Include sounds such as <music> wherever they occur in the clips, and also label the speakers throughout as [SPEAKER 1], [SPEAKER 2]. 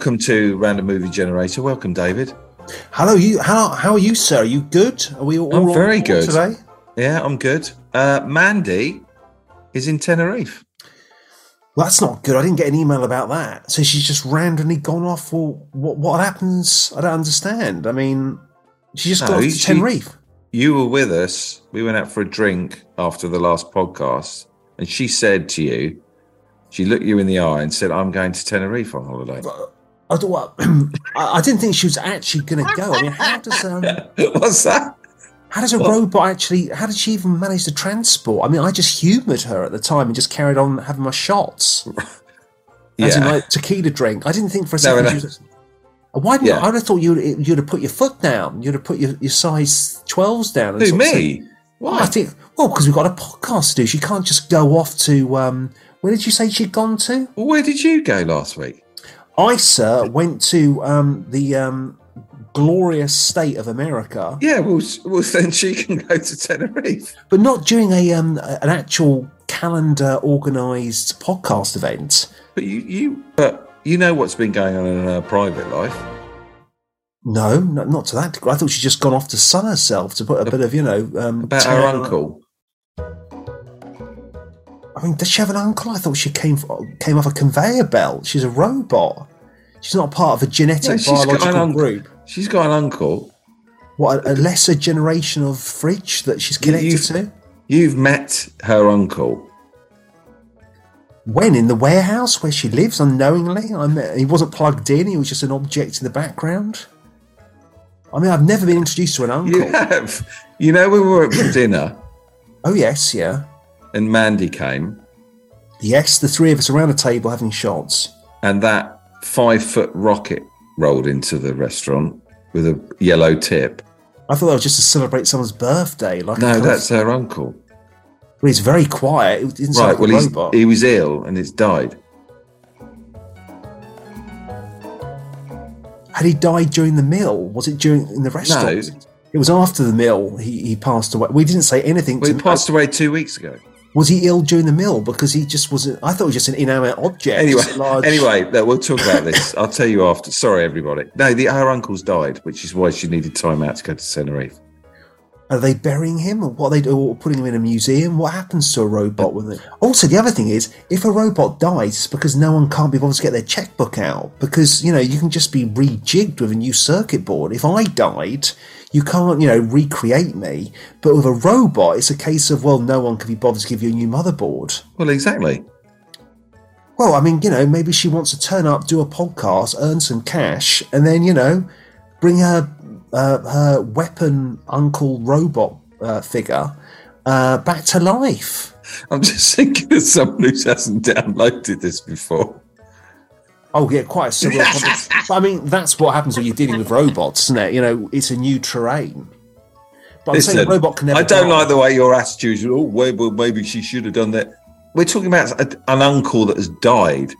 [SPEAKER 1] welcome to Random Movie Generator. Welcome, David.
[SPEAKER 2] Hello, you. How how are you, sir? Are you good? Are we all,
[SPEAKER 1] I'm
[SPEAKER 2] all
[SPEAKER 1] very
[SPEAKER 2] board
[SPEAKER 1] good.
[SPEAKER 2] today?
[SPEAKER 1] Yeah, I'm good. Uh, Mandy is in Tenerife.
[SPEAKER 2] Well, that's not good. I didn't get an email about that. So she's just randomly gone off. Well, what what happens? I don't understand. I mean, she just
[SPEAKER 1] No,
[SPEAKER 2] got off to Tenerife.
[SPEAKER 1] You were with us. We went out for a drink after the last podcast, and she said to you, she looked you in the eye and said, "I'm going to Tenerife on holiday."
[SPEAKER 2] I, don't, well, <clears throat> I, didn't think she was actually going to go. I mean, how does um, <laughs>
[SPEAKER 1] What's that?
[SPEAKER 2] how does a
[SPEAKER 1] What?
[SPEAKER 2] robot actually? How did she even manage to transport? I mean, I just humoured her at the time and just carried on having my shots. <laughs> As in
[SPEAKER 1] Yeah.
[SPEAKER 2] like tequila drink. I didn't think for a second.
[SPEAKER 1] no.
[SPEAKER 2] she was- Why didn't
[SPEAKER 1] Yeah.
[SPEAKER 2] I would have thought you'd you'd have put your foot down. You'd have put your, your size twelves down. and
[SPEAKER 1] Who
[SPEAKER 2] sort of said-
[SPEAKER 1] me?
[SPEAKER 2] Well, I think well because we've got a podcast to do. She can't just go off to um, where did you say she'd gone to?
[SPEAKER 1] Well, where did you go last week?
[SPEAKER 2] I sir went to um, the um, glorious state of America,
[SPEAKER 1] Yeah, well, well, then she can go to Tenerife.
[SPEAKER 2] but not during a um, an actual calendar organised podcast event.
[SPEAKER 1] But you, you, but you know what's been going on in her private life.
[SPEAKER 2] No, no, not to that degree. I thought she'd just gone off to sun herself to put a bit of you know um,
[SPEAKER 1] About her uncle.
[SPEAKER 2] I mean, does she have an uncle? I thought she came came off a conveyor belt. She's a robot. She's not part of a genetic
[SPEAKER 1] she's got an
[SPEAKER 2] biological
[SPEAKER 1] uncle.
[SPEAKER 2] group.
[SPEAKER 1] She's got an uncle.
[SPEAKER 2] What a, a lesser generation of fridge that she's connected
[SPEAKER 1] You-
[SPEAKER 2] to?
[SPEAKER 1] You've met her uncle.
[SPEAKER 2] When in the warehouse where she lives, unknowingly, I met. He wasn't plugged in. He was just an object in the background. I mean, I've never been introduced to an uncle.
[SPEAKER 1] You have. You know, when we were at <coughs> dinner
[SPEAKER 2] Oh yes, yeah,
[SPEAKER 1] and Mandy came,
[SPEAKER 2] yes. The three of us around a table having shots.
[SPEAKER 1] and that five foot rocket rolled into the restaurant with a yellow tip.
[SPEAKER 2] I thought that was just to celebrate someone's birthday. Like
[SPEAKER 1] No,
[SPEAKER 2] kind of-
[SPEAKER 1] that's her uncle.
[SPEAKER 2] Well, he's very quiet. It didn't
[SPEAKER 1] Right.
[SPEAKER 2] like
[SPEAKER 1] Well,
[SPEAKER 2] a
[SPEAKER 1] he's,
[SPEAKER 2] robot.
[SPEAKER 1] he was ill and he's died.
[SPEAKER 2] Had he died during the meal? Was it during in the restaurant? It was after the meal. He, he passed away. We didn't say anything.
[SPEAKER 1] Well,
[SPEAKER 2] to
[SPEAKER 1] he passed away two weeks ago.
[SPEAKER 2] Was he ill during the meal because he just wasn't? I thought it was just an inanimate object.
[SPEAKER 1] Anyway,
[SPEAKER 2] large-
[SPEAKER 1] anyway, no, we'll talk about this. I'll tell you after. Sorry, everybody. No, the, her uncle's died, which is why she needed time out to go to Tenerife.
[SPEAKER 2] Are they burying him or what? They do or putting him in a museum? What happens to a robot when they? Also, the other thing is, if a robot dies, it's because no one can't be bothered to get their checkbook out because you know you can just be rejigged with a new circuit board. If I died. You can't, you know, recreate me. But with a robot, it's a case of, well, no one can be bothered to give you a new motherboard.
[SPEAKER 1] Well, exactly.
[SPEAKER 2] Well, I mean, you know, maybe she wants to turn up, do a podcast, earn some cash, and then, you know, bring her uh, her weapon uncle robot uh, figure uh, back to life.
[SPEAKER 1] I'm just thinking of someone who hasn't downloaded this before.
[SPEAKER 2] Oh, yeah, quite a surreal. <laughs> concept. But I mean, that's what happens when you're dealing with robots, isn't it? You know, it's a new terrain. But I'm saying a robot can never.
[SPEAKER 1] I don't
[SPEAKER 2] die.
[SPEAKER 1] like the way your attitude is. Oh, well, well, maybe she should have done that. We're talking about a, an uncle that has died.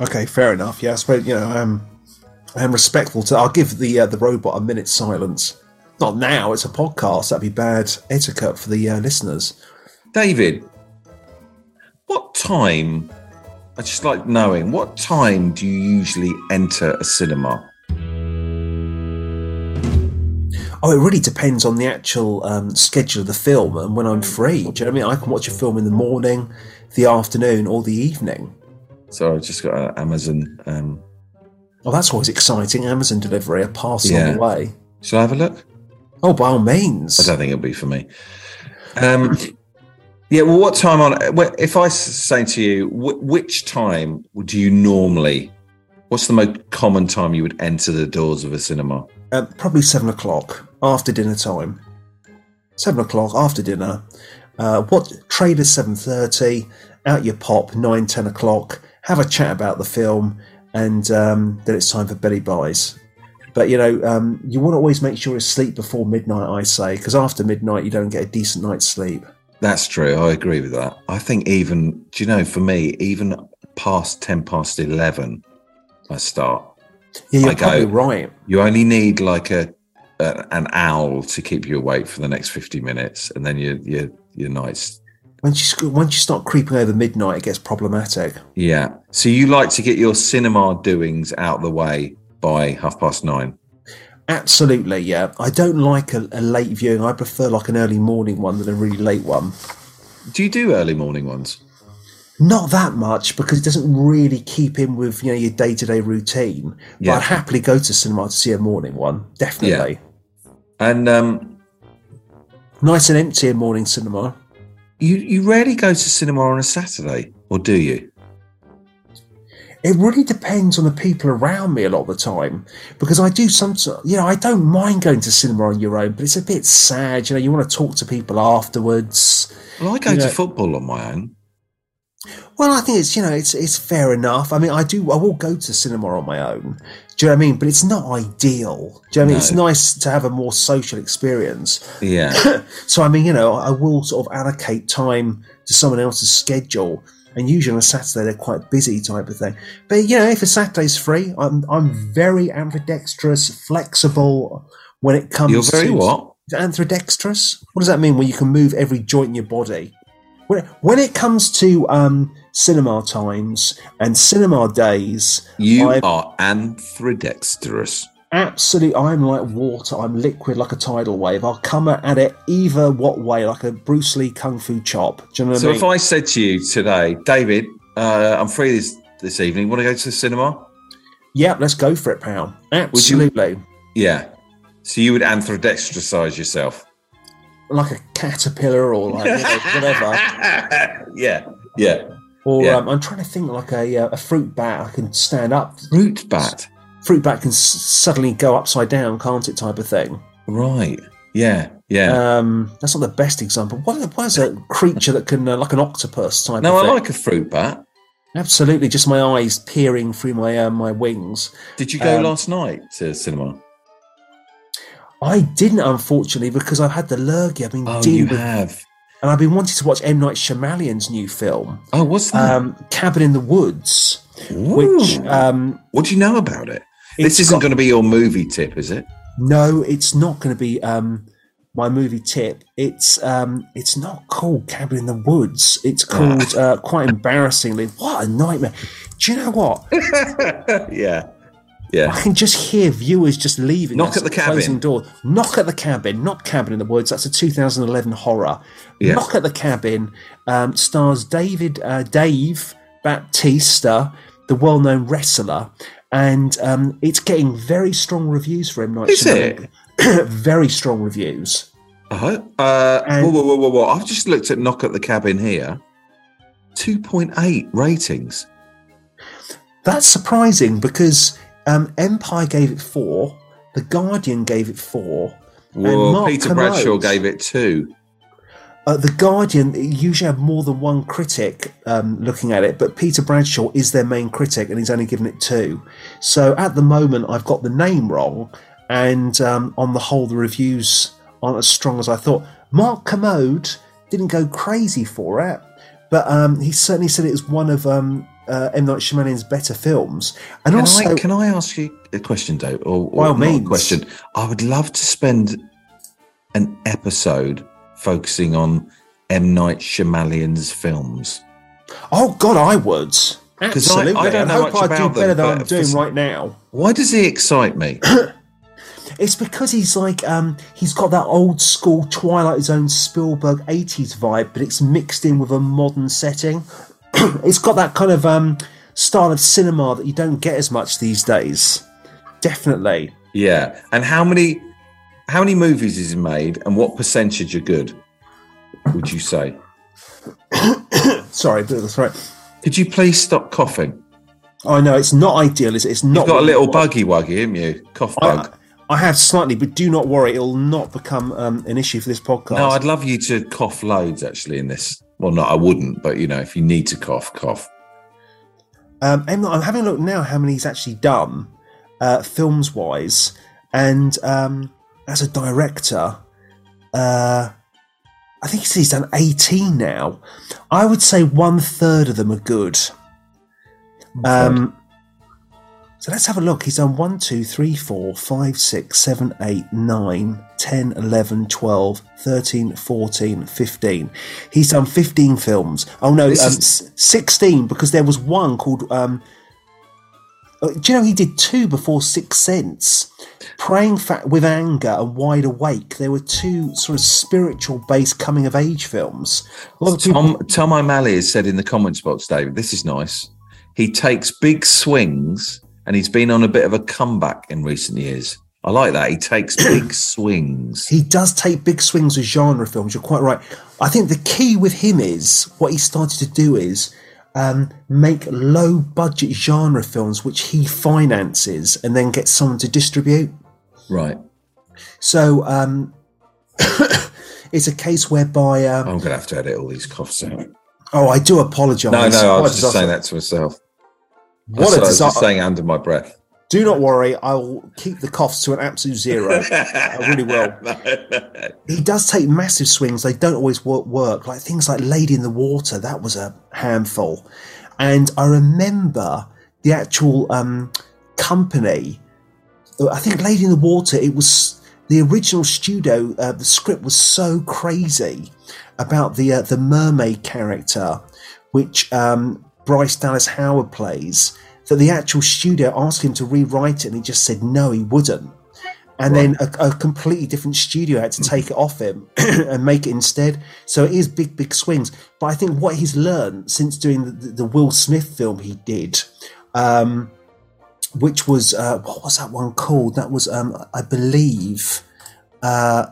[SPEAKER 2] Okay, fair enough. Yeah, I suppose you know. Um, I am respectful to. I'll give the uh, the robot a minute's silence. Not now. It's a podcast. That'd be bad etiquette for the uh, listeners.
[SPEAKER 1] David, what time? I just like knowing what time do you usually enter a cinema?
[SPEAKER 2] Oh, it really depends on the actual um, schedule of the film and when I'm free. Do you know what I mean? I can watch a film in the morning, the afternoon, or the evening.
[SPEAKER 1] So I've just got an Amazon. Um,
[SPEAKER 2] Oh, that's always exciting. Amazon delivery, a parcel
[SPEAKER 1] Yeah.
[SPEAKER 2] on the way.
[SPEAKER 1] shall I have a look?
[SPEAKER 2] Oh, by all means.
[SPEAKER 1] I don't think it'll be for me. Um, <laughs> yeah. Well, what time on? If I say to you, which time do you normally? What's the most common time you would enter the doors of a cinema?
[SPEAKER 2] Uh, probably seven o'clock after dinner time. Seven o'clock after dinner. Uh, what trailers seven thirty? Out your pop nine ten o'clock. Have a chat about the film, and um, then it's time for belly buys. But you know, um, you want to always make sure it's sleep before midnight. I say because after midnight you don't get a decent night's sleep.
[SPEAKER 1] That's true. I agree with that. I think even, do you know, for me, even past 10 past 11, I start.
[SPEAKER 2] Yeah, you're
[SPEAKER 1] I go-
[SPEAKER 2] probably right.
[SPEAKER 1] You only need like a, a an owl to keep you awake for the next 50 minutes, and then your your your night's
[SPEAKER 2] once you once you start creeping over midnight, it gets problematic.
[SPEAKER 1] Yeah. So you like to get your cinema doings out the way by half past nine.
[SPEAKER 2] Absolutely, yeah. I don't like a, a late viewing. I prefer like an early morning one than a really late one.
[SPEAKER 1] Do you do early morning ones?
[SPEAKER 2] Not that much because it doesn't really keep in with you know your day to day routine.
[SPEAKER 1] Yeah.
[SPEAKER 2] But I'd happily go to cinema to see a morning one. Definitely. Yeah.
[SPEAKER 1] And um,
[SPEAKER 2] Nice and empty a morning cinema.
[SPEAKER 1] You you rarely go to cinema on a Saturday, or do you?
[SPEAKER 2] It really depends on the people around me a lot of the time because I do some, you know, I don't mind going to cinema on your own, but it's a bit sad. You know, you want to talk to people afterwards.
[SPEAKER 1] Well, I go
[SPEAKER 2] You
[SPEAKER 1] to football on my own.
[SPEAKER 2] Well, I think it's you know it's it's fair enough. I mean, I do I will go to cinema on my own. Do you know what I mean? But it's not ideal. Do you know what I mean? It's nice to have a more social experience.
[SPEAKER 1] Yeah. <coughs>
[SPEAKER 2] So I mean, you know, I will sort of allocate time to someone else's schedule. And usually on a Saturday they're quite busy type of thing. But you know, if a Saturday's free, I'm I'm very ambidextrous, flexible when it comes
[SPEAKER 1] You're very
[SPEAKER 2] to
[SPEAKER 1] what?
[SPEAKER 2] Antrodextrous? What does that mean? When you can move every joint in your body? When, when it comes to um, cinema times and cinema days,
[SPEAKER 1] You
[SPEAKER 2] I-
[SPEAKER 1] are anthrudexterous.
[SPEAKER 2] absolutely, I'm like water. I'm liquid like a tidal wave. I'll come at it either what way, like a Bruce Lee kung fu chop. Do you know what
[SPEAKER 1] So
[SPEAKER 2] I mean?
[SPEAKER 1] if I said to you today, David, uh, I'm free this this evening. Want to go to the cinema?
[SPEAKER 2] yeah, let's go for it, pal. Absolutely.
[SPEAKER 1] Yeah. So you would anthodextrosize yourself.
[SPEAKER 2] Like a caterpillar or like you <laughs> know, whatever.
[SPEAKER 1] yeah. Yeah.
[SPEAKER 2] Or
[SPEAKER 1] Yeah.
[SPEAKER 2] um, I'm trying to think like a, uh, a fruit bat. I can stand up.
[SPEAKER 1] Fruit bat.
[SPEAKER 2] Fruit bat can s- suddenly go upside down, can't it? Type of thing.
[SPEAKER 1] Right. Yeah. Yeah.
[SPEAKER 2] Um, that's not the best example. What, what is a creature that can, uh, like an octopus type
[SPEAKER 1] no, I like a fruit bat.
[SPEAKER 2] Absolutely, just my eyes peering through my uh, my wings.
[SPEAKER 1] Did you go
[SPEAKER 2] Um,
[SPEAKER 1] last night to cinema?
[SPEAKER 2] I didn't, unfortunately, because I've had the lurgy. I've been
[SPEAKER 1] Oh,
[SPEAKER 2] dealing
[SPEAKER 1] you
[SPEAKER 2] with,
[SPEAKER 1] have.
[SPEAKER 2] And I've been wanting to watch M Night Shyamalan's new film,
[SPEAKER 1] Oh, what's that?
[SPEAKER 2] um, Cabin in the Woods, which um,
[SPEAKER 1] what do you know about it? This isn't
[SPEAKER 2] got-
[SPEAKER 1] going to be your movie tip, is it?
[SPEAKER 2] No, it's not going to be um, my movie tip. It's um, it's not called Cabin in the Woods. It's
[SPEAKER 1] Ah.
[SPEAKER 2] called uh, quite embarrassingly. What a nightmare! Do you know what? <laughs>
[SPEAKER 1] yeah. Yeah.
[SPEAKER 2] I can just hear viewers just leaving.
[SPEAKER 1] Knock at the cabin.
[SPEAKER 2] Closing door. Knock at the cabin. Not Cabin in the Woods. That's a 2011 horror.
[SPEAKER 1] Yeah.
[SPEAKER 2] Knock at the cabin. Um, stars David uh, Dave Bautista, the well-known wrestler, and um, it's getting very strong reviews for him. Night
[SPEAKER 1] Is
[SPEAKER 2] Shyamalan. <clears throat> very strong reviews.
[SPEAKER 1] Uh-huh. Uh,
[SPEAKER 2] And-
[SPEAKER 1] whoa, whoa, whoa, whoa. I've just looked at Knock at the Cabin here. 2.8 ratings.
[SPEAKER 2] That's surprising because um, Empire gave it four, The Guardian gave it four,
[SPEAKER 1] Whoa, Peter Bradshaw gave it two.
[SPEAKER 2] Uh, the Guardian usually have more than one critic um, looking at it, but Peter Bradshaw is their main critic, and he's only given it two. So at the moment, I've got the name wrong, and um, on the whole, the reviews aren't as strong as I thought. Mark Kermode didn't go crazy for it, but um, he certainly said it was one of um, uh, M Night Shyamalan's better films. And
[SPEAKER 1] Can,
[SPEAKER 2] also,
[SPEAKER 1] I, can I ask you a question, Dave? Or, or
[SPEAKER 2] By all
[SPEAKER 1] not a
[SPEAKER 2] means.
[SPEAKER 1] question. I would love to spend an episode focusing on M. Night Shyamalan's films.
[SPEAKER 2] oh God, I would
[SPEAKER 1] 'Cause I-
[SPEAKER 2] absolutely.
[SPEAKER 1] I don't
[SPEAKER 2] I hope I do better
[SPEAKER 1] them,
[SPEAKER 2] than I'm doing right now.
[SPEAKER 1] Why does he excite me? <coughs>
[SPEAKER 2] It's because he's like um, he's got that old school Twilight Zone Spielberg '80s vibe, but it's mixed in with a modern setting. <clears throat> it's got that kind of um, style of cinema that you don't get as much these days. Definitely.
[SPEAKER 1] yeah. And how many how many movies is he made and what percentage are good, would you say? <coughs>
[SPEAKER 2] Sorry, bit of the throat.
[SPEAKER 1] Could you please stop coughing?
[SPEAKER 2] Oh know it's not ideal. Is it? It's not.
[SPEAKER 1] You've got a little buggy wuggy, haven't you? Cough bug.
[SPEAKER 2] I, I have slightly, but do not worry. It will not become um, an issue for this podcast.
[SPEAKER 1] No, I'd love you to cough loads actually in this. Well, no, I wouldn't, but you know, if you need to cough, cough.
[SPEAKER 2] Um, I'm, I'm having a look now how many he's actually done, uh, films wise, and um, as a director, uh, I think he's done 18 now. I would say one third of them are good. Um, So let's have a look. He's done 1, 2, 3, 4, 5, 6, 7, 8, 9, 10, 11, 12, 13, 14, 15. He's done 15 films. Oh no, um, is... 16 because there was one called. Um, uh, do you know he did two before Six Sense? Praying for, with Anger and Wide Awake. There were two sort of spiritual based coming of age films.
[SPEAKER 1] Tom, people... Tom O'Malley has said in the comments box, David, this is nice. He takes big swings and he's been on a bit of a comeback in recent years. I like that. He takes <clears throat> big swings.
[SPEAKER 2] He does take big swings with genre films. You're quite right. I think the key with him is what he started to do is um, make low budget genre films which he finances and then gets someone to distribute.
[SPEAKER 1] Right.
[SPEAKER 2] So um, <coughs> it's a case whereby um,
[SPEAKER 1] I'm going to have to edit all these coughs out.
[SPEAKER 2] Oh, I do apologise.
[SPEAKER 1] No, no, I was just saying that to myself. What a I was just saying under my breath.
[SPEAKER 2] Do not worry, I will keep the coughs to an absolute zero. <laughs> I really will. He does take massive swings. They don't always work, work. Like things like Lady in the Water, that was a handful. And I remember the actual um, company. I think Lady in the Water. It was the original studio. Uh, the script was so crazy about the uh, the mermaid character, which um, Bryce Dallas Howard plays that the actual studio asked him to rewrite it and he just said no, he wouldn't. And right. then a, a, completely different studio had to take it off him <clears throat> and make it instead. So it is big, big swings. But I think what he's learned since doing the, the Will Smith film he did, um, which was, uh, what was that one called? That was, um, I believe, uh,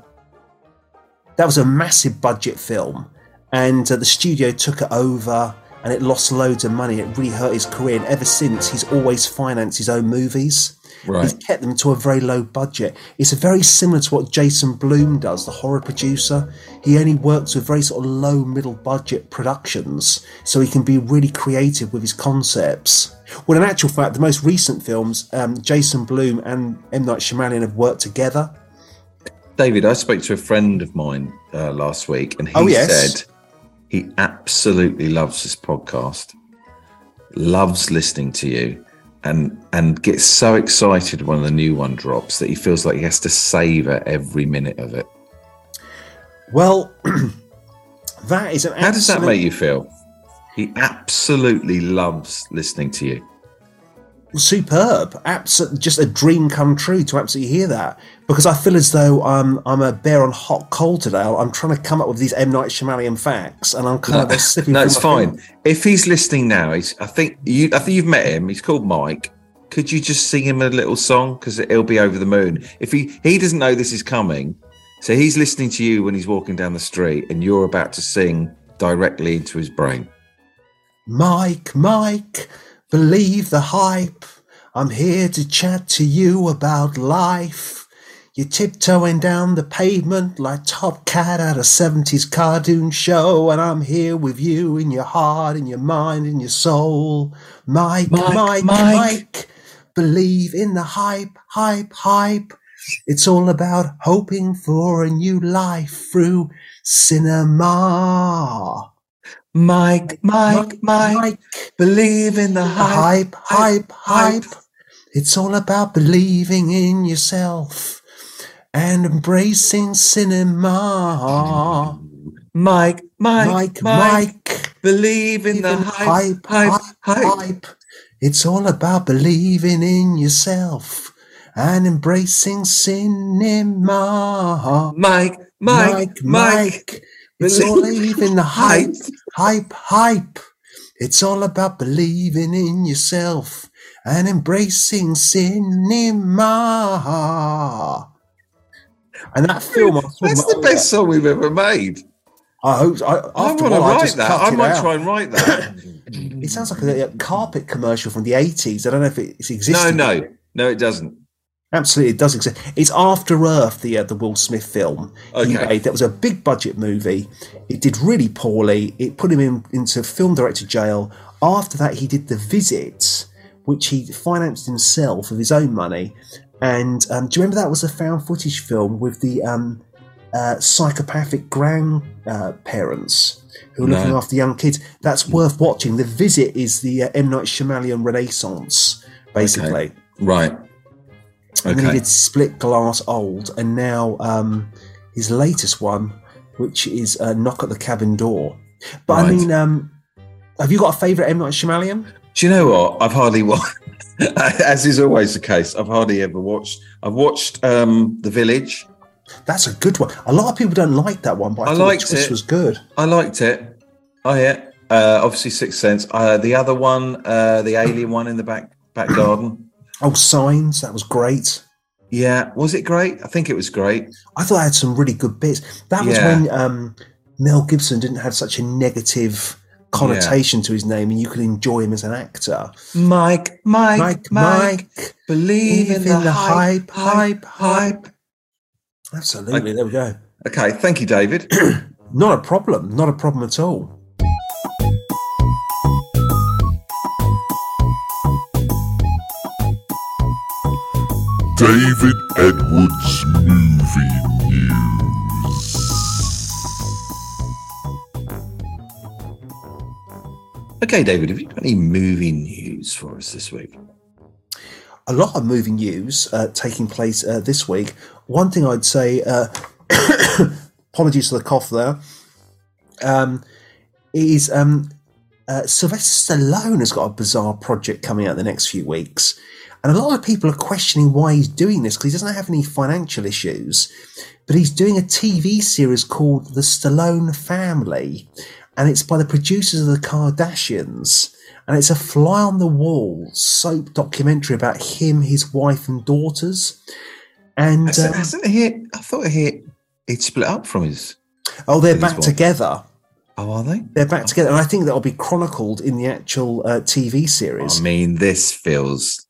[SPEAKER 2] that was a massive budget film. And uh, the studio took it over and it lost loads of money. It really hurt his career. And ever since, he's always financed his own movies. Right. He's kept them to a very low budget. It's very similar to what Jason Blum does, the horror producer. He only works with very sort of low middle budget productions, so he can be really creative with his concepts. Well, in actual fact, the most recent films, um, Jason Blum and M Night Shyamalan have worked together.
[SPEAKER 1] David, I spoke to a friend of mine uh, last week, and he oh, yes. said he absolutely loves this podcast, loves listening to you, and and gets so excited when the new one drops that he feels like he has to savor every minute of it.
[SPEAKER 2] Well, <clears throat> that is an.
[SPEAKER 1] How does that make you feel? He absolutely loves listening to you
[SPEAKER 2] superb. Absolutely just a dream come true to absolutely hear that. Because i feel as though i'm i'm a bear on hot coal today. I'm trying to come up with these m. Night Shyamalan facts and i'm kind
[SPEAKER 1] no,
[SPEAKER 2] of slipping
[SPEAKER 1] no it's fine. if he's listening now he's i think you i think you've met him. He's called mike. Could you just sing him a little song? Because he'll be over the moon. If he he doesn't know this is coming so he's listening to you when he's walking down the street and you're about to sing directly into his brain.
[SPEAKER 2] Mike mike Believe the hype. I'm here to chat to you about life. You're tiptoeing down the pavement like Top Cat at a 70s cartoon show, and I'm here with you in your heart, in your mind, in your soul. Mike, Mike, Mike, Mike. Mike. Believe in the hype, hype, hype. It's all about hoping for a new life through cinema.
[SPEAKER 1] Mike, Mike, Mike, Mike, believe in the hype, hype, hype, hype.
[SPEAKER 2] It's all about believing in yourself and embracing cinema.
[SPEAKER 1] Mike, Mike, Mike, Mike, believe in the hype, hype, hype, hype.
[SPEAKER 2] It's all about believing in yourself and embracing cinema.
[SPEAKER 1] Mike, Mike, Mike, Mike.
[SPEAKER 2] It's all in the hype, hype, hype. It's all about believing in yourself and embracing cinema. And that film,
[SPEAKER 1] that's the best song we've ever made.
[SPEAKER 2] I hope. I, I want to
[SPEAKER 1] write that. I might out. try and write that. <coughs>
[SPEAKER 2] it sounds like a, a, carpet commercial from the eighties. I don't know if it's existing.
[SPEAKER 1] No, no, no, it doesn't.
[SPEAKER 2] Absolutely, it does exist. It's After Earth, the uh, the Will Smith film okay. he made. That was a big budget movie. It did really poorly. It put him in, into film director jail. After that, he did The Visit, which he financed himself with his own money. And um, do you remember that was a found footage film with the um, uh, psychopathic grandparents uh, who are no. looking after young kids? That's worth watching. The Visit is the uh, M Night Shyamalan Renaissance basically.
[SPEAKER 1] Right.
[SPEAKER 2] And then he did Split Glass Old, and now um, his latest one, which is uh, Knock at the Cabin Door. But I mean, um, have you got a favourite M Night Shyamalan?
[SPEAKER 1] Do you know what? I've hardly watched, <laughs> as is always the case, I've hardly ever watched. I've watched um, The Village.
[SPEAKER 2] That's a good one. A lot of people don't like that one, but I,
[SPEAKER 1] I liked it.
[SPEAKER 2] was good.
[SPEAKER 1] I liked it. Oh yeah. Uh, obviously, Sixth Sense. Uh, the other one, uh, the alien one in the back back garden.
[SPEAKER 2] Oh, Signs, that was great.
[SPEAKER 1] Yeah, was it great? I think it was great.
[SPEAKER 2] I thought I had some really good bits. That was
[SPEAKER 1] Yeah.
[SPEAKER 2] when um, Mel Gibson didn't have such a negative connotation to his name, and you could enjoy him as an actor.
[SPEAKER 1] Mike, Mike,
[SPEAKER 2] Mike, Mike,
[SPEAKER 1] believe in, the, hype, hype, hype.
[SPEAKER 2] absolutely. There we go.
[SPEAKER 1] Okay, thank you, David. <clears throat>
[SPEAKER 2] Not a problem. Not a problem at all.
[SPEAKER 3] David Edwards Movie News.
[SPEAKER 1] okay, David, have you got any movie news for us this week?
[SPEAKER 2] a lot of moving news uh, taking place uh, this week. One thing I'd say, uh, <coughs> apologies for the cough there, um, is um, uh, Sylvester Stallone has got a bizarre project coming out the next few weeks. And a lot of people are questioning why he's doing this because he doesn't have any financial issues. But he's doing a TV series called The Stallone Family. And it's by the producers of The Kardashians and it's a fly on the wall soap documentary about him, his wife, and daughters. And
[SPEAKER 1] Hasn't,
[SPEAKER 2] um,
[SPEAKER 1] hasn't he? I thought he he'd split up from his.
[SPEAKER 2] oh, they're back
[SPEAKER 1] wife.
[SPEAKER 2] together.
[SPEAKER 1] Oh, are they?
[SPEAKER 2] They're back together, and I think that'll be chronicled in the actual uh, TV series.
[SPEAKER 1] I mean, this feels.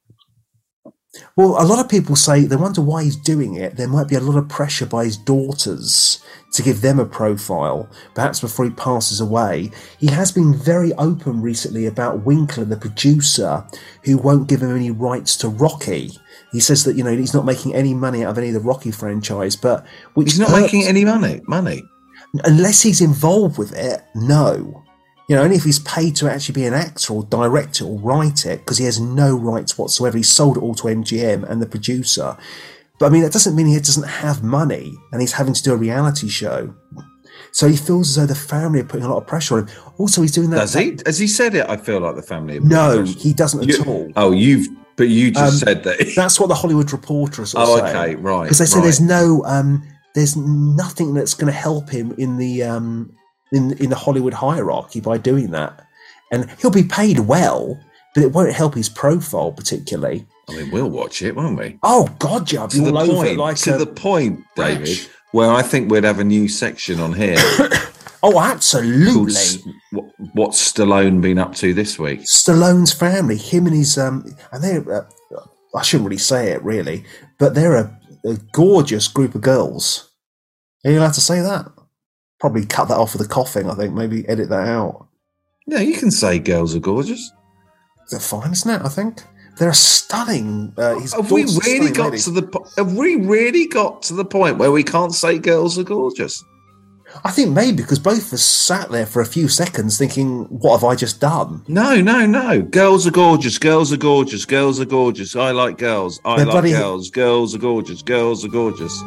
[SPEAKER 2] Well, a lot of people say they wonder why he's doing it. There might be a lot of pressure by his daughters to give them a profile, perhaps before he passes away. He has been very open recently about Winkler, the producer, who won't give him any rights to Rocky. He says that you know he's not making any money out of any of the Rocky franchise, but which
[SPEAKER 1] He's not
[SPEAKER 2] hurts-
[SPEAKER 1] making any money. Money.
[SPEAKER 2] unless he's involved with it. No, you know, only if he's paid to actually be an actor or director or write it, because he has no rights whatsoever. He's sold it all to MGM and the producer. But I mean, that doesn't mean he doesn't have money and he's having to do a reality show. So he feels as though the family are putting a lot of pressure on him. Also, he's doing that.
[SPEAKER 1] Does he? Has he said it? I feel like the family. are
[SPEAKER 2] No, he doesn't at
[SPEAKER 1] You-
[SPEAKER 2] all.
[SPEAKER 1] Oh, you've. But you just
[SPEAKER 2] Um,
[SPEAKER 1] said that.
[SPEAKER 2] That's what the Hollywood Reporter is
[SPEAKER 1] oh,
[SPEAKER 2] saying.
[SPEAKER 1] okay, right.
[SPEAKER 2] because they say
[SPEAKER 1] right.
[SPEAKER 2] there's no um, there's nothing that's going to help him in the um, in in the Hollywood hierarchy by doing that, and he'll be paid well, but it won't help his profile particularly.
[SPEAKER 1] I mean, we'll watch it, won't we?
[SPEAKER 2] Oh God, yeah, I'll
[SPEAKER 1] To the point.
[SPEAKER 2] like
[SPEAKER 1] to the point, David, where I think we'd have a new section on here <coughs>
[SPEAKER 2] oh, absolutely.
[SPEAKER 1] What, "What's Stallone been up to this week?"
[SPEAKER 2] Stallone's family, him and his um, and they're uh, I shouldn't really say it really, but they're a, a gorgeous group of girls. Are you allowed to say that? Probably cut that off with the coughing. I think maybe edit that out.
[SPEAKER 1] Yeah, you can say girls are gorgeous.
[SPEAKER 2] They're fine, isn't it? I think they're stunning. Uh,
[SPEAKER 1] Have we really got
[SPEAKER 2] lady.
[SPEAKER 1] to the? po- Have we really got to the point where we can't say girls are gorgeous?
[SPEAKER 2] I think maybe because both of us sat there for a few seconds thinking, "What have I just done?"
[SPEAKER 1] No, no, no. Girls are gorgeous. Girls are gorgeous. Girls are gorgeous. I like girls. I
[SPEAKER 2] They're
[SPEAKER 1] like
[SPEAKER 2] bloody-
[SPEAKER 1] girls. Girls are gorgeous. Girls are gorgeous.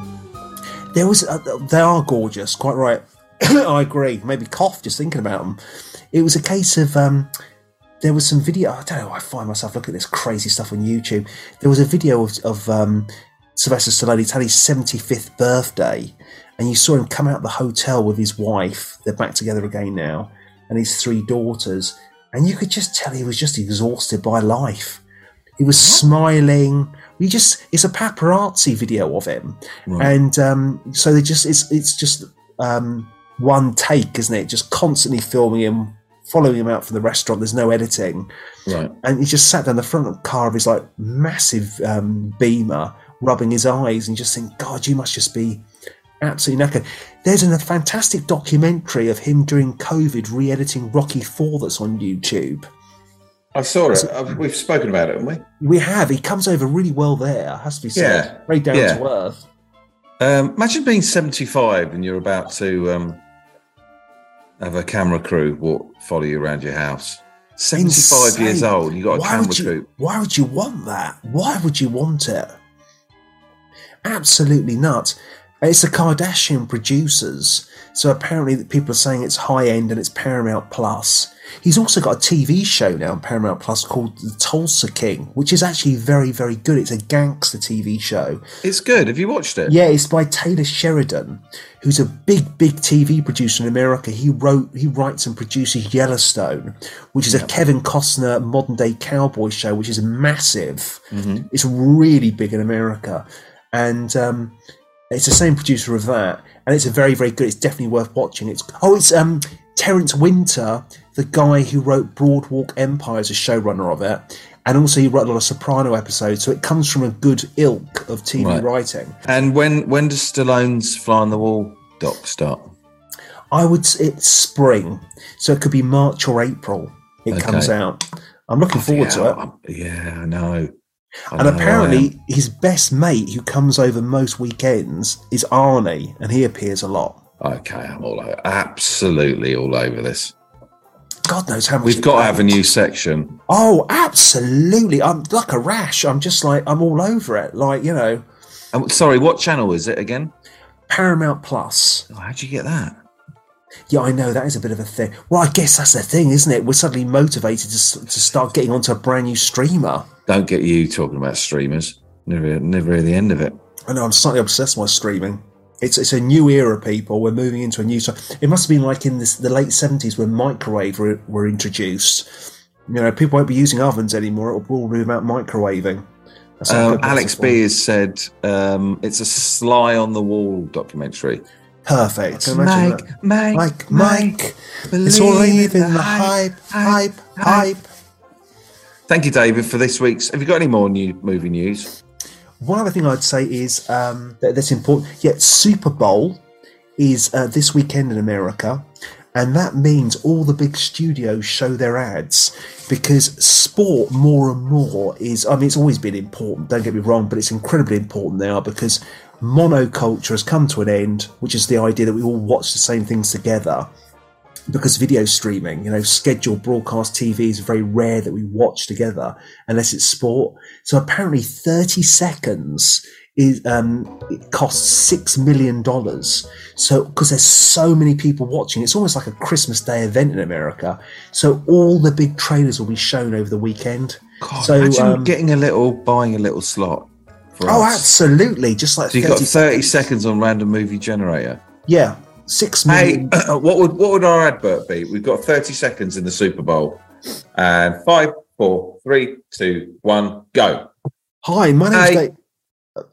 [SPEAKER 2] There was, uh, they are gorgeous. Quite right. <coughs> I agree. Maybe cough just thinking about them. It was a case of um, there was some video. I don't know. I find myself looking at this crazy stuff on YouTube. There was a video of, of um, Sylvester Stallone. It's had his seventy fifth birthday, and you saw him come out of the hotel with his wife. They're back together again now, and his three daughters. And you could just tell he was just exhausted by life. He was smiling. We just it's a paparazzi video of him,
[SPEAKER 1] Right.
[SPEAKER 2] and um, so they just it's it's just um, one take, isn't it? Just constantly filming him, following him out from the restaurant. There's no editing,
[SPEAKER 1] Right.
[SPEAKER 2] and he just sat down the front of the car of his like massive um, Beamer, rubbing his eyes, and just think, God, you must just be absolutely knackered. There's a fantastic documentary of him during COVID re-editing Rocky Four that's on YouTube.
[SPEAKER 1] I saw it. I've, we've spoken about it, haven't we?
[SPEAKER 2] We have. He comes over really well there. Has to be said.
[SPEAKER 1] Yeah,
[SPEAKER 2] Very down
[SPEAKER 1] yeah.
[SPEAKER 2] to earth.
[SPEAKER 1] Um, imagine being 75 and you're about to um, have a camera crew walk, follow you around your house. 75 years old. You got a
[SPEAKER 2] why
[SPEAKER 1] camera
[SPEAKER 2] would you,
[SPEAKER 1] crew.
[SPEAKER 2] Why would you want that? Why would you want it? Absolutely nuts. It's the Kardashian producers, so apparently people are saying it's high end and it's Paramount Plus. He's also got a TV show now on Paramount Plus called The Tulsa King, which is actually very, very good. It's a gangster TV show.
[SPEAKER 1] It's good. Have you watched it?
[SPEAKER 2] Yeah, it's by Taylor Sheridan, who's a big, big TV producer in America. He wrote, he writes and produces Yellowstone, which is a Kevin Costner modern day cowboy show, which is massive. It's really big in America, and um, it's the same producer of that, and it's a very, very good. It's definitely worth watching. It's oh, it's um Terrence Winter, the guy who wrote Broadwalk Empire, is a showrunner of it. And also, he wrote a lot of Soprano episodes, so it comes from a good ilk of TV
[SPEAKER 1] Right.
[SPEAKER 2] writing.
[SPEAKER 1] And when when does Stallone's Fly on the Wall doc start?
[SPEAKER 2] I would. It's spring, so it could be March or April. It
[SPEAKER 1] Okay.
[SPEAKER 2] comes out. I'm looking forward to it.
[SPEAKER 1] I'm- Yeah, I know.
[SPEAKER 2] And
[SPEAKER 1] know, I am.
[SPEAKER 2] apparently, his best mate, who comes over most weekends, is Arnie, and he appears a lot.
[SPEAKER 1] Okay, I'm all over. Absolutely all over this.
[SPEAKER 2] God knows how much.
[SPEAKER 1] We've got to have a new section.
[SPEAKER 2] Oh, absolutely! I'm like a rash. I'm just like I'm all over it. Like you know,
[SPEAKER 1] Um, sorry, what channel is it again?
[SPEAKER 2] Paramount Plus.
[SPEAKER 1] Oh, how'd you get that?
[SPEAKER 2] Yeah, I know that is a bit of a thing. Well, I guess that's the thing, isn't it? We're suddenly motivated to, to start getting onto a brand new streamer.
[SPEAKER 1] Don't get you talking about streamers. Never, never hear the end of it.
[SPEAKER 2] I know I'm slightly obsessed with streaming. It's it's a new era, people. We're moving into a new. So it must have been like in this, the late seventies when microwave were, were introduced. You know, people won't be using ovens anymore. It will all be about microwaving.
[SPEAKER 1] Um, Alex. B has said um, it's a Sly on the Wall documentary.
[SPEAKER 2] Perfect. Imagine
[SPEAKER 1] Mike. Mike,
[SPEAKER 2] Mike, Mike, it's all in the hype, hype, hype.
[SPEAKER 1] Thank you, David, for this week's. Have you got any more new movie news?
[SPEAKER 2] One other thing I'd say is um, that, that's important. Yeah, Super Bowl is uh, this weekend in America, and that means all the big studios show their ads because sport more and more is. I mean, it's always been important. Don't get me wrong, but it's incredibly important now because monoculture has come to an end, which is the idea that we all watch the same things together because video streaming, you know, scheduled broadcast TV is very rare that we watch together unless it's sport. So apparently, thirty seconds is um, it costs six million dollars. So because there's so many people watching, it's almost like a Christmas Day event in America. So all the big trailers will be shown over the weekend.
[SPEAKER 1] God,
[SPEAKER 2] So,
[SPEAKER 1] imagine
[SPEAKER 2] um,
[SPEAKER 1] getting a little, buying a little slot. For
[SPEAKER 2] Oh,
[SPEAKER 1] us.
[SPEAKER 2] absolutely! Just like
[SPEAKER 1] So you've got
[SPEAKER 2] 30
[SPEAKER 1] 30 seconds on random movie generator.
[SPEAKER 2] Yeah, six
[SPEAKER 1] Hey,
[SPEAKER 2] million. <clears throat>
[SPEAKER 1] what would what would our advert be? We've got 30 seconds in the Super Bowl. And five, four, three, two, one, go.
[SPEAKER 2] Hi, my name's
[SPEAKER 1] Hey.
[SPEAKER 2] Dave.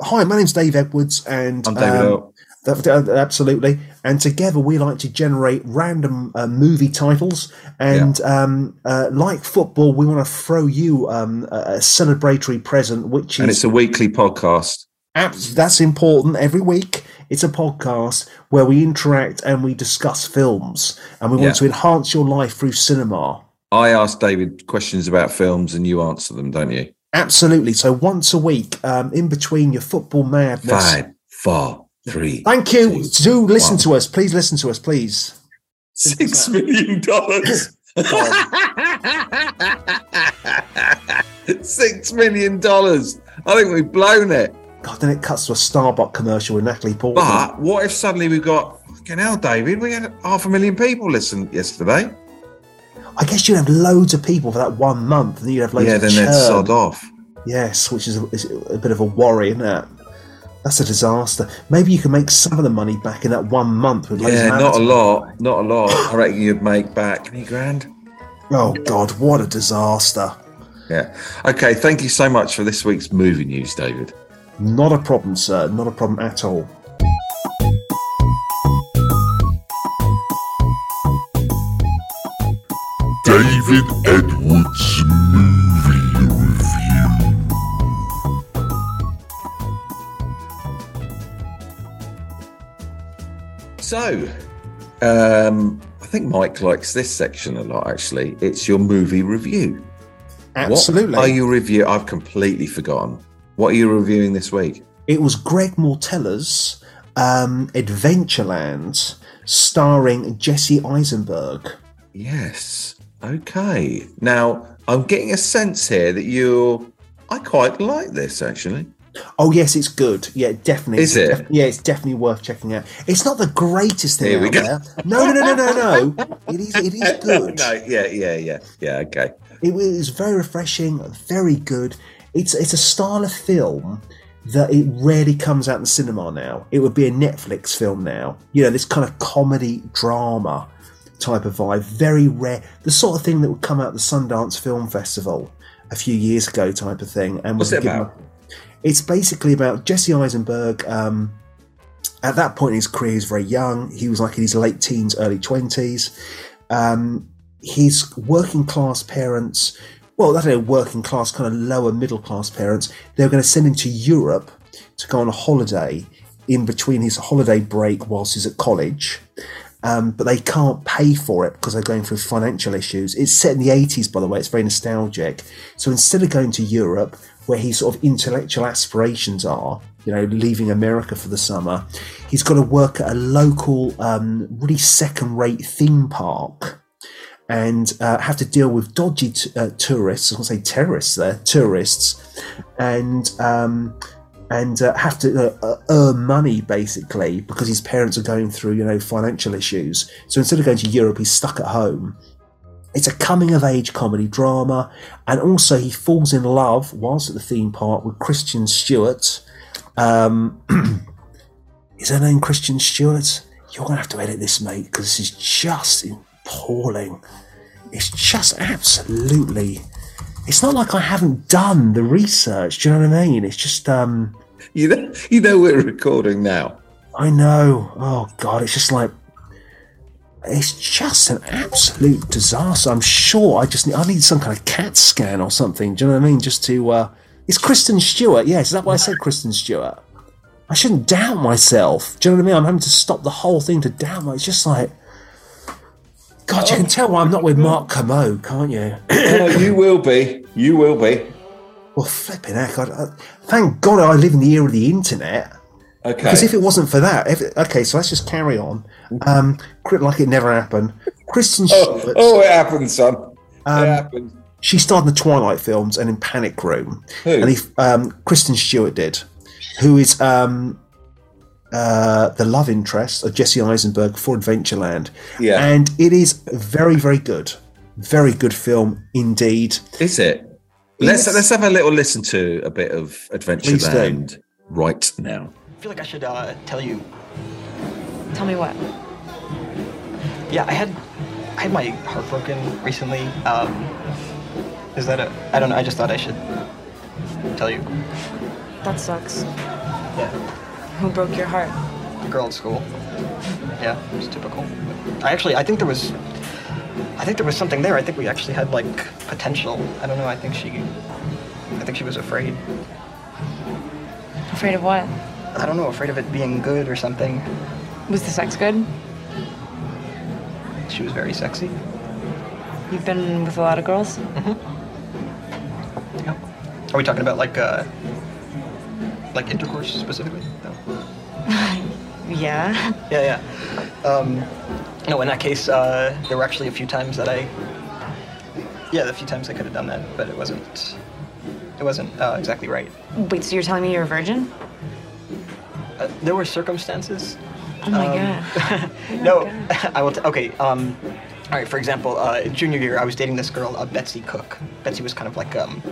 [SPEAKER 2] Hi, my name's Dave Edwards, and
[SPEAKER 1] I'm David
[SPEAKER 2] um, That- that- absolutely. And together we like to generate random uh, movie titles. And um, uh, like football, we want to throw you um, a, a celebratory present, which
[SPEAKER 1] And
[SPEAKER 2] is
[SPEAKER 1] it's a weekly podcast.
[SPEAKER 2] abs- that's important. Every week, it's a podcast where we interact and we discuss films. And we want
[SPEAKER 1] Yeah.
[SPEAKER 2] to enhance your life through cinema.
[SPEAKER 1] I ask David questions about films and you answer them, don't you?
[SPEAKER 2] Absolutely. So once a week, um, in between your football madness.
[SPEAKER 1] Five, four, three.
[SPEAKER 2] Thank you.
[SPEAKER 1] two,
[SPEAKER 2] Do listen
[SPEAKER 1] one.
[SPEAKER 2] to us. Please listen to us, please.
[SPEAKER 1] Six million dollars. <laughs> <laughs> Six million dollars. I think we've blown it.
[SPEAKER 2] God, then it cuts to a Starbucks commercial with Natalie Portman.
[SPEAKER 1] But what if suddenly we've got fucking hell, David? We had half a million people listen yesterday.
[SPEAKER 2] I guess you'd have loads of people for that one month, and then you'd have loads
[SPEAKER 1] yeah,
[SPEAKER 2] of
[SPEAKER 1] then
[SPEAKER 2] churn.
[SPEAKER 1] they'd sod off.
[SPEAKER 2] Yes, which is a, is a bit of a worry, isn't it? That's a disaster. Maybe you can make some of the money back in that one month with
[SPEAKER 1] Yeah, not a lot, not a lot. I reckon you'd make back any grand.
[SPEAKER 2] Oh God, what a disaster!
[SPEAKER 1] Yeah. Okay. Thank you so much for this week's movie news, David.
[SPEAKER 2] Not a problem, sir. Not a problem at all.
[SPEAKER 3] David Edwards Movie Review.
[SPEAKER 1] So, um, I think Mike likes this section a lot. Actually, it's your movie review.
[SPEAKER 2] Absolutely.
[SPEAKER 1] What are you review? I've completely forgotten. What are you reviewing this week?
[SPEAKER 2] It was Greg Mottola's um, Adventureland, starring Jesse Eisenberg.
[SPEAKER 1] Yes. Okay. Now, I'm getting a sense here that you're. I quite like this actually.
[SPEAKER 2] Oh yes, it's good. Yeah, definitely.
[SPEAKER 1] Is it?
[SPEAKER 2] yeah, it's definitely worth checking out. It's not the greatest thing
[SPEAKER 1] Here we
[SPEAKER 2] out
[SPEAKER 1] go.
[SPEAKER 2] there. No, no, no, no, no, no. It is. It is <laughs> good.
[SPEAKER 1] no, yeah, yeah, yeah, yeah. Okay.
[SPEAKER 2] It was very refreshing, very good. It's it's a style of film that it rarely comes out in cinema now. It would be a Netflix film now. You know, this kind of comedy drama type of vibe. Very rare. The sort of thing that would come out at the Sundance Film Festival a few years ago, type of thing. And
[SPEAKER 1] What's it about?
[SPEAKER 2] It's basically about Jesse Eisenberg. Um, at that point in his career, he was very young. He was like in his late teens, early twenties. Um, his working class parents, well, don't know, working class, kind of lower middle class parents, they were going to send him to Europe to go on a holiday in between his holiday break whilst he's at college. Um, but they can't pay for it because they're going through financial issues. It's set in the 80s, by the way, it's very nostalgic. So instead of going to Europe, where his sort of intellectual aspirations are, you know, leaving America for the summer, he's got to work at a local, um, really second rate theme park and uh, have to deal with dodgy t- uh, tourists. I to say terrorists there, tourists, and um, and uh, have to uh, uh, earn money basically because his parents are going through you know financial issues. So instead of going to Europe, he's stuck at home. It's a coming of age comedy drama, and also he falls in love whilst at the theme park with Christian Stewart. Um, <clears throat> is her name Christian Stewart? You're gonna have to edit this, mate, because this is just appalling. It's just absolutely. It's not like I haven't done the research. Do you know what I mean? It's just, um,
[SPEAKER 1] You know, you know we're recording now.
[SPEAKER 2] I know. Oh God, it's just like. It's just an absolute disaster. I'm sure I just need, I need some kind of CAT scan or something. Do you know what I mean? Just to, uh, it's Kristen Stewart. Yes, is that why I said Kristen Stewart? I shouldn't doubt myself. Do you know what I mean? I'm having to stop the whole thing to doubt my. It's just like, God, you can tell why I'm not with Mark Kermode, can't you?
[SPEAKER 1] Oh, you will be. You will be.
[SPEAKER 2] well, flipping heck! I, I, thank God I live in the era of the internet.
[SPEAKER 1] Okay.
[SPEAKER 2] Because if it wasn't for that, if okay, so let's just carry on. Um, like it never happened. Kristen
[SPEAKER 1] oh,
[SPEAKER 2] Stewart,
[SPEAKER 1] oh, it happened, son.
[SPEAKER 2] Um,
[SPEAKER 1] it happened.
[SPEAKER 2] she starred in the Twilight films and in Panic Room.
[SPEAKER 1] Who?
[SPEAKER 2] And he, um, Kristen Stewart did, who is um, uh, the love interest of Jesse Eisenberg for Adventureland.
[SPEAKER 1] Yeah.
[SPEAKER 2] And it is very, very good. Very good film indeed.
[SPEAKER 1] Is it? Let's
[SPEAKER 2] Yes.
[SPEAKER 1] let's have a little listen to a bit of Adventureland right now.
[SPEAKER 4] I feel like I should uh, tell you.
[SPEAKER 5] Tell me what.
[SPEAKER 4] Yeah, I had I had my heart broken recently. Um, is that a? I don't know. I just thought I should tell you.
[SPEAKER 5] That sucks.
[SPEAKER 4] Yeah,
[SPEAKER 5] Who broke your heart?
[SPEAKER 4] the girl at school. Yeah, it was typical. I actually, I think there was, I think there was something there. I think we actually had like potential. I don't know. I think she, I think she was afraid.
[SPEAKER 5] Afraid of what?
[SPEAKER 4] I don't know, afraid of it being good or something.
[SPEAKER 5] Was the sex good?
[SPEAKER 4] She was very sexy.
[SPEAKER 5] You've been with a lot of girls?
[SPEAKER 4] Yeah. Are we talking about like, uh, like intercourse specifically?
[SPEAKER 5] Yeah.
[SPEAKER 4] Yeah, yeah. Um, no, in that case, uh, there were actually a few times that I, yeah, a few times I could have done that, but it wasn't, it wasn't uh, exactly right.
[SPEAKER 5] Wait, so you're telling me you're a virgin?
[SPEAKER 4] Uh, there were circumstances.
[SPEAKER 5] Oh my
[SPEAKER 4] Um,
[SPEAKER 5] god. <laughs>
[SPEAKER 4] no,
[SPEAKER 5] God.
[SPEAKER 4] I will. T- okay. Um, all right. For example, uh, junior year, I was dating this girl, uh, Betsy Cook. Betsy was kind of like um,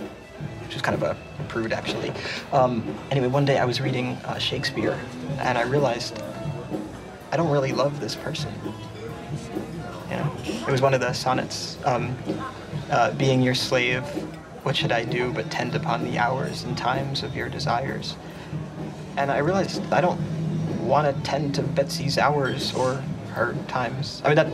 [SPEAKER 4] she was kind of a prude actually. Um, anyway, one day I was reading uh, Shakespeare, and I realized I don't really love this person. You know, it was one of the sonnets. Um, uh, being your slave, what should I do but tend upon the hours and times of your desires? And I realized I don't want to tend to Betsy's hours or her times. I mean, that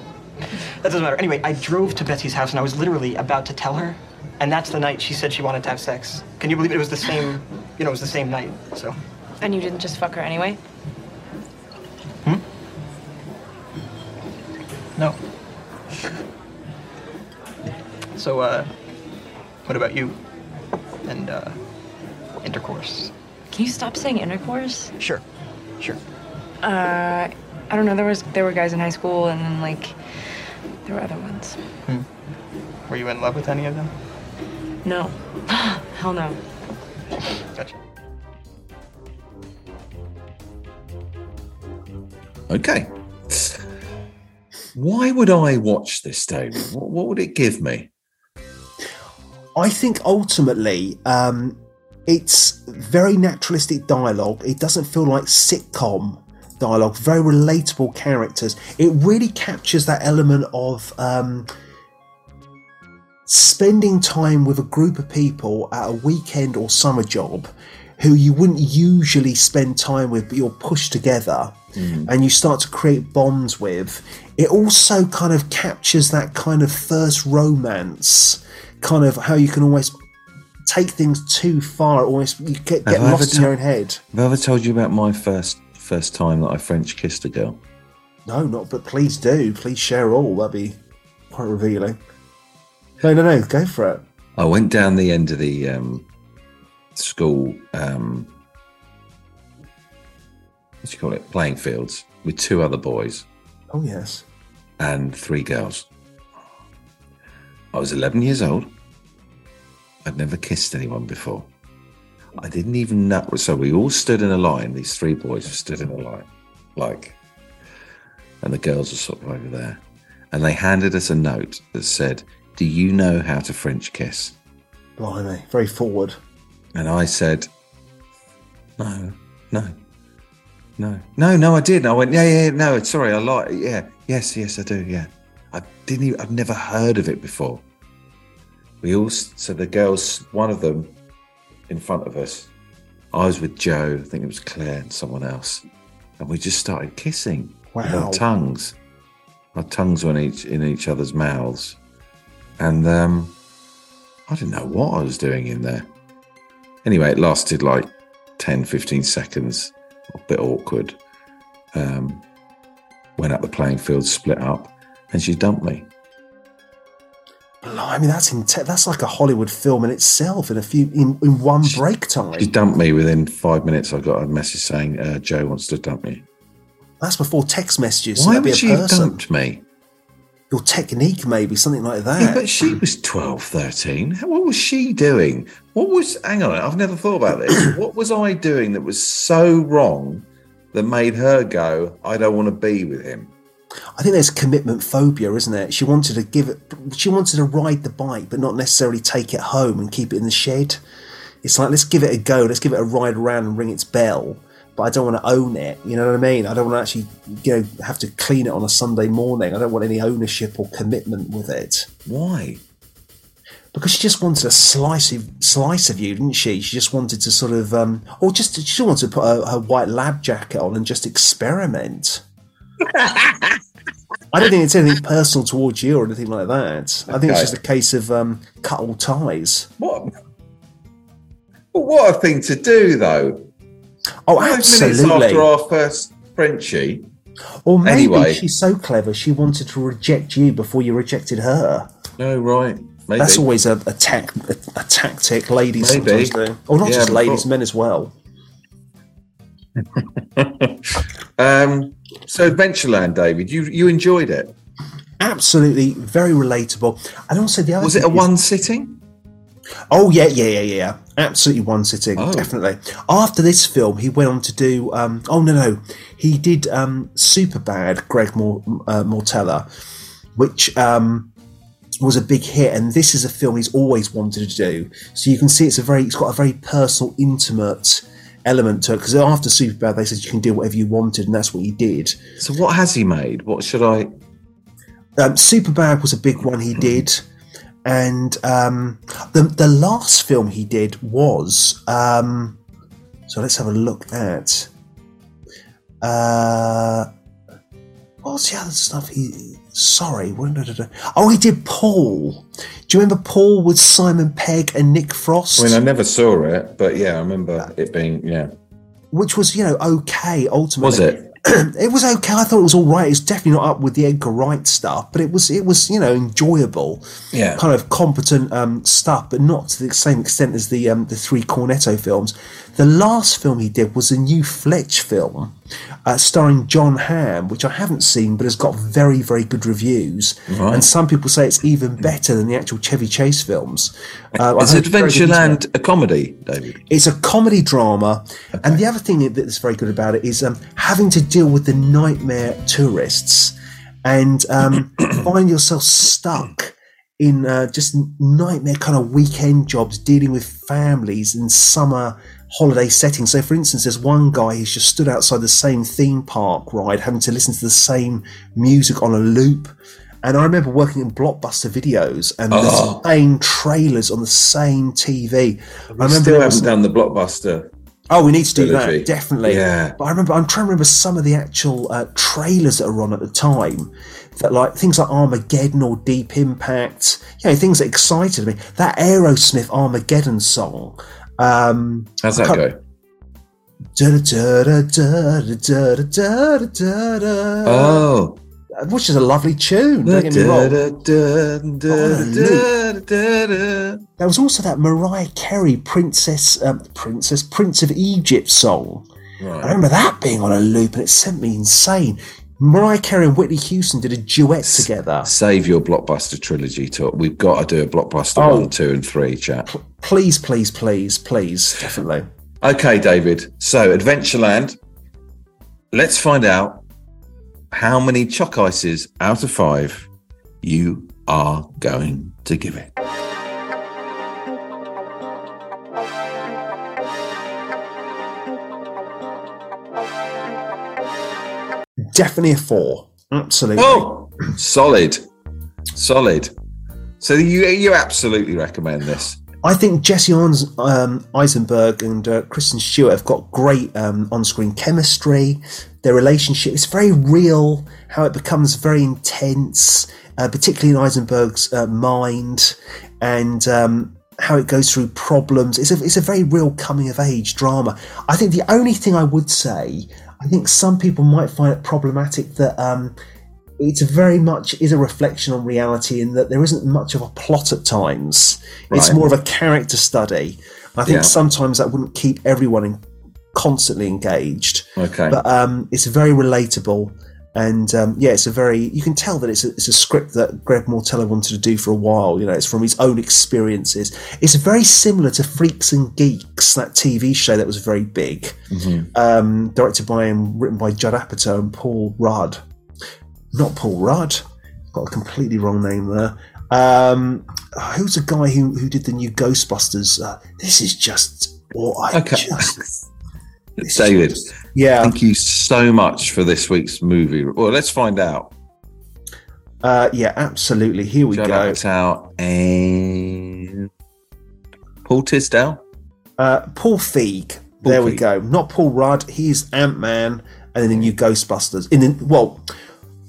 [SPEAKER 4] that doesn't matter. Anyway, I drove to Betsy's house and I was literally about to tell her, and that's the night she said she wanted to have sex. Can you believe it? It was the same, you know, it was the same night. So,
[SPEAKER 5] And you didn't just fuck her anyway?
[SPEAKER 4] No. So, uh, what about you? And uh, intercourse?
[SPEAKER 5] Can you stop saying intercourse?
[SPEAKER 4] Sure, sure.
[SPEAKER 5] Uh, I don't know. There was there were guys in high school, and then like there were other ones.
[SPEAKER 4] Were you in love with any of them?
[SPEAKER 5] No. <laughs> Hell no.
[SPEAKER 4] Gotcha.
[SPEAKER 1] Okay. Why would I watch this, David? What, what would it give me?
[SPEAKER 2] I think ultimately, um, it's very naturalistic dialogue. It doesn't feel like sitcom dialogue. Very relatable characters. It really captures that element of um, spending time with a group of people at a weekend or summer job who you wouldn't usually spend time with, but you're pushed together and you start to create bonds with. It also kind of captures that kind of first romance, kind of how you can always take things too far, almost you get, get lost in your own head.
[SPEAKER 1] Have I ever told you about my first first time that I French kissed a girl?
[SPEAKER 2] No, not, but please do. Please share all. That'd be quite revealing. No, no, no, go for it.
[SPEAKER 1] I went down the end of the um, school, um, what do you call it, playing fields with two other boys
[SPEAKER 2] Oh, yes.
[SPEAKER 1] and three girls. I was 11 years old. I'd never kissed anyone before. I didn't even know. So we all stood in a line. These three boys stood in a line, like, and the girls were sort of over there. And they handed us a note that said, Do you know how to French kiss?
[SPEAKER 2] Blimey, very forward.
[SPEAKER 1] And I said, No, no, no, no, no, I didn't. I went, Yeah, yeah, no, sorry, I like Yeah, yes, yes, I do, yeah. I didn't even, I've never heard of it before. We all, so the girls, one of them in front of us, I was with Joe, I think it was Claire and someone else. And we just started kissing with
[SPEAKER 2] Wow.
[SPEAKER 1] our tongues. Our tongues were in each, in each other's mouths. And um, I didn't know what I was doing in there. Anyway, it lasted like 10, 15 seconds, a bit awkward. Um, went up the playing field, split up, and she dumped me.
[SPEAKER 2] Blimey, that's inte- that's like a Hollywood film in itself in a few in, in one break time.
[SPEAKER 1] She dumped me within five minutes. I got a message saying uh, Joe wants to dump me.
[SPEAKER 2] That's before text messages. so
[SPEAKER 1] Why
[SPEAKER 2] be
[SPEAKER 1] would
[SPEAKER 2] a
[SPEAKER 1] she
[SPEAKER 2] person.
[SPEAKER 1] dumped me?
[SPEAKER 2] Your technique, maybe something like
[SPEAKER 1] Yeah,
[SPEAKER 2] that.
[SPEAKER 1] but she was 12, 13. What was she doing? What was, hang on, I've never thought about this. <clears throat> what was I doing that was so wrong that made her go, I don't want to be with him?
[SPEAKER 2] I think there's commitment phobia, isn't it? She wanted to give it. She wanted to ride the bike, but not necessarily take it home and keep it in the shed. It's like let's give it a go. Let's give it a ride around and ring its bell. But I don't want to own it. You know what I mean? I don't want to actually, you know, have to clean it on a Sunday morning. I don't want any ownership or commitment with it.
[SPEAKER 1] Why?
[SPEAKER 2] because she just wanted a slice of slice of you, didn't she? She just wanted to sort of, um, or just she just wanted to put her, her white lab jacket on and just experiment. <laughs> I don't think it's anything personal towards you or anything like that. I think it's just a case of um, cut all ties.
[SPEAKER 1] What? Well, what a thing to do, though.
[SPEAKER 2] Oh,
[SPEAKER 1] Five minutes
[SPEAKER 2] absolutely.
[SPEAKER 1] after our first Frenchie.
[SPEAKER 2] or maybe
[SPEAKER 1] Anyway.
[SPEAKER 2] she's so clever she wanted to reject you before you rejected her.
[SPEAKER 1] No, right. Maybe.
[SPEAKER 2] That's always a, a, tac- a, a tactic ladies
[SPEAKER 1] Maybe.
[SPEAKER 2] sometimes do. Or not
[SPEAKER 1] Yeah,
[SPEAKER 2] just ladies, men as well. <laughs>
[SPEAKER 1] um, so Adventureland, David, you you enjoyed it.
[SPEAKER 2] Absolutely, very relatable. And also the other
[SPEAKER 1] Was it a one sitting?
[SPEAKER 2] Oh yeah, yeah, yeah, yeah. Absolutely one sitting,
[SPEAKER 1] Oh.
[SPEAKER 2] definitely. After this film, he went on to do. Um, oh no, no, he did um, Superbad, Greg Mor- uh, Mottola, which um, was a big hit. And this is a film he's always wanted to do. So you can see it's a very, it's got a very personal, intimate element to it. Because after Superbad, they said you can do whatever you wanted, and that's what he did.
[SPEAKER 1] So what has he made? What should I?
[SPEAKER 2] Um, Superbad was a big one he did, and um, the the last film he did was. Um, so let's have a look at. Uh, what was the other stuff he? Sorry, what did I do? Oh, he did Paul. Do you remember Paul with Simon Pegg and Nick Frost?
[SPEAKER 1] I mean, I never saw it, but yeah, I remember it being yeah.
[SPEAKER 2] which was you know okay ultimately.
[SPEAKER 1] Was it? <clears throat>
[SPEAKER 2] it was okay. I thought it was all right. It's definitely not up with the Edgar Wright stuff, but it was it was you know enjoyable,
[SPEAKER 1] Yeah.
[SPEAKER 2] kind of competent um, stuff, but not to the same extent as the um, the three Cornetto films. The last film he did was a new Fletch film, uh, starring Jon Hamm, which I haven't seen, but has got very, very good reviews.
[SPEAKER 1] Right.
[SPEAKER 2] And some people say it's even better than the actual Chevy Chase films. Uh,
[SPEAKER 1] Is
[SPEAKER 2] I've heard very good things about it.
[SPEAKER 1] Adventureland a comedy, David?
[SPEAKER 2] It's a comedy drama, and the other thing that's very good about it is um, having to deal with the nightmare tourists and um, <clears throat> find yourself stuck in uh, just nightmare kind of weekend jobs dealing with families in summer holiday setting. So, for instance, there's one guy who's just stood outside the same theme park ride, having to listen to the same music on a loop. And I remember working in blockbuster videos and
[SPEAKER 1] Oh.
[SPEAKER 2] the same trailers on the same TV. I
[SPEAKER 1] We
[SPEAKER 2] remember
[SPEAKER 1] still haven't done the blockbuster.
[SPEAKER 2] Oh, we need to do
[SPEAKER 1] trilogy.
[SPEAKER 2] that definitely.
[SPEAKER 1] Yeah.
[SPEAKER 2] But I remember, I'm trying to remember some of the actual uh, trailers that are on at the time. That like things like Armageddon or Deep Impact, you know, things that excited me. That Aerosmith Armageddon song. Um,
[SPEAKER 1] How's that go? Oh,
[SPEAKER 2] which is a lovely tune. Don't get me wrong. There was also that Mariah Carey Princess, um, Princess, Prince of Egypt song.
[SPEAKER 1] Right.
[SPEAKER 2] I remember that being on a loop, and it sent me insane. Mariah Carey and Whitney Houston did a duet together.
[SPEAKER 1] Save your blockbuster trilogy talk. We've got to do a blockbuster
[SPEAKER 2] oh.
[SPEAKER 1] one, two, and three chat.
[SPEAKER 2] Please, please, please, please, definitely.
[SPEAKER 1] Okay, David. So, Adventureland. Let's find out how many chalk ices out of five you are going to give it.
[SPEAKER 2] Definitely a four. Absolutely.
[SPEAKER 1] Oh, solid, solid. So you you absolutely recommend this?
[SPEAKER 2] I think Jesse um, Eisenberg and uh, Kristen Stewart have got great um, on-screen chemistry. Their relationship is very real. How it becomes very intense, uh, particularly in Eisenberg's uh, mind, and um, how it goes through problems. It's a it's a very real coming of age drama. I think the only thing I would say, I think some people might find it problematic that. It's very much is a reflection on reality in that there isn't much of a plot at times. It's more of a character study. I think
[SPEAKER 1] Yeah.
[SPEAKER 2] sometimes that wouldn't keep everyone in, constantly engaged,
[SPEAKER 1] Okay.
[SPEAKER 2] but um, it's very relatable. And um, yeah, it's a very you can tell that it's a, it's a script that Greg Mottola wanted to do for a while. You know, it's from his own experiences. It's very similar to Freaks and Geeks, that TV show that was very big, um, directed by and written by Judd Apatow and Paul Rudd not Paul Rudd. Got a completely wrong name there. Um, who's the guy who, who did the new Ghostbusters? Uh, this is just what I
[SPEAKER 1] Okay.
[SPEAKER 2] just. <laughs>
[SPEAKER 1] David,
[SPEAKER 2] just- yeah,
[SPEAKER 1] thank you so much for this week's movie. Well, let's find out.
[SPEAKER 2] uh, yeah, absolutely. Here we
[SPEAKER 1] Shout
[SPEAKER 2] go.
[SPEAKER 1] out out and Paul Tisdale.
[SPEAKER 2] Uh, Paul Feig. there we go. Not Paul Rudd. He's Ant Man, and then the new Ghostbusters. In the, well,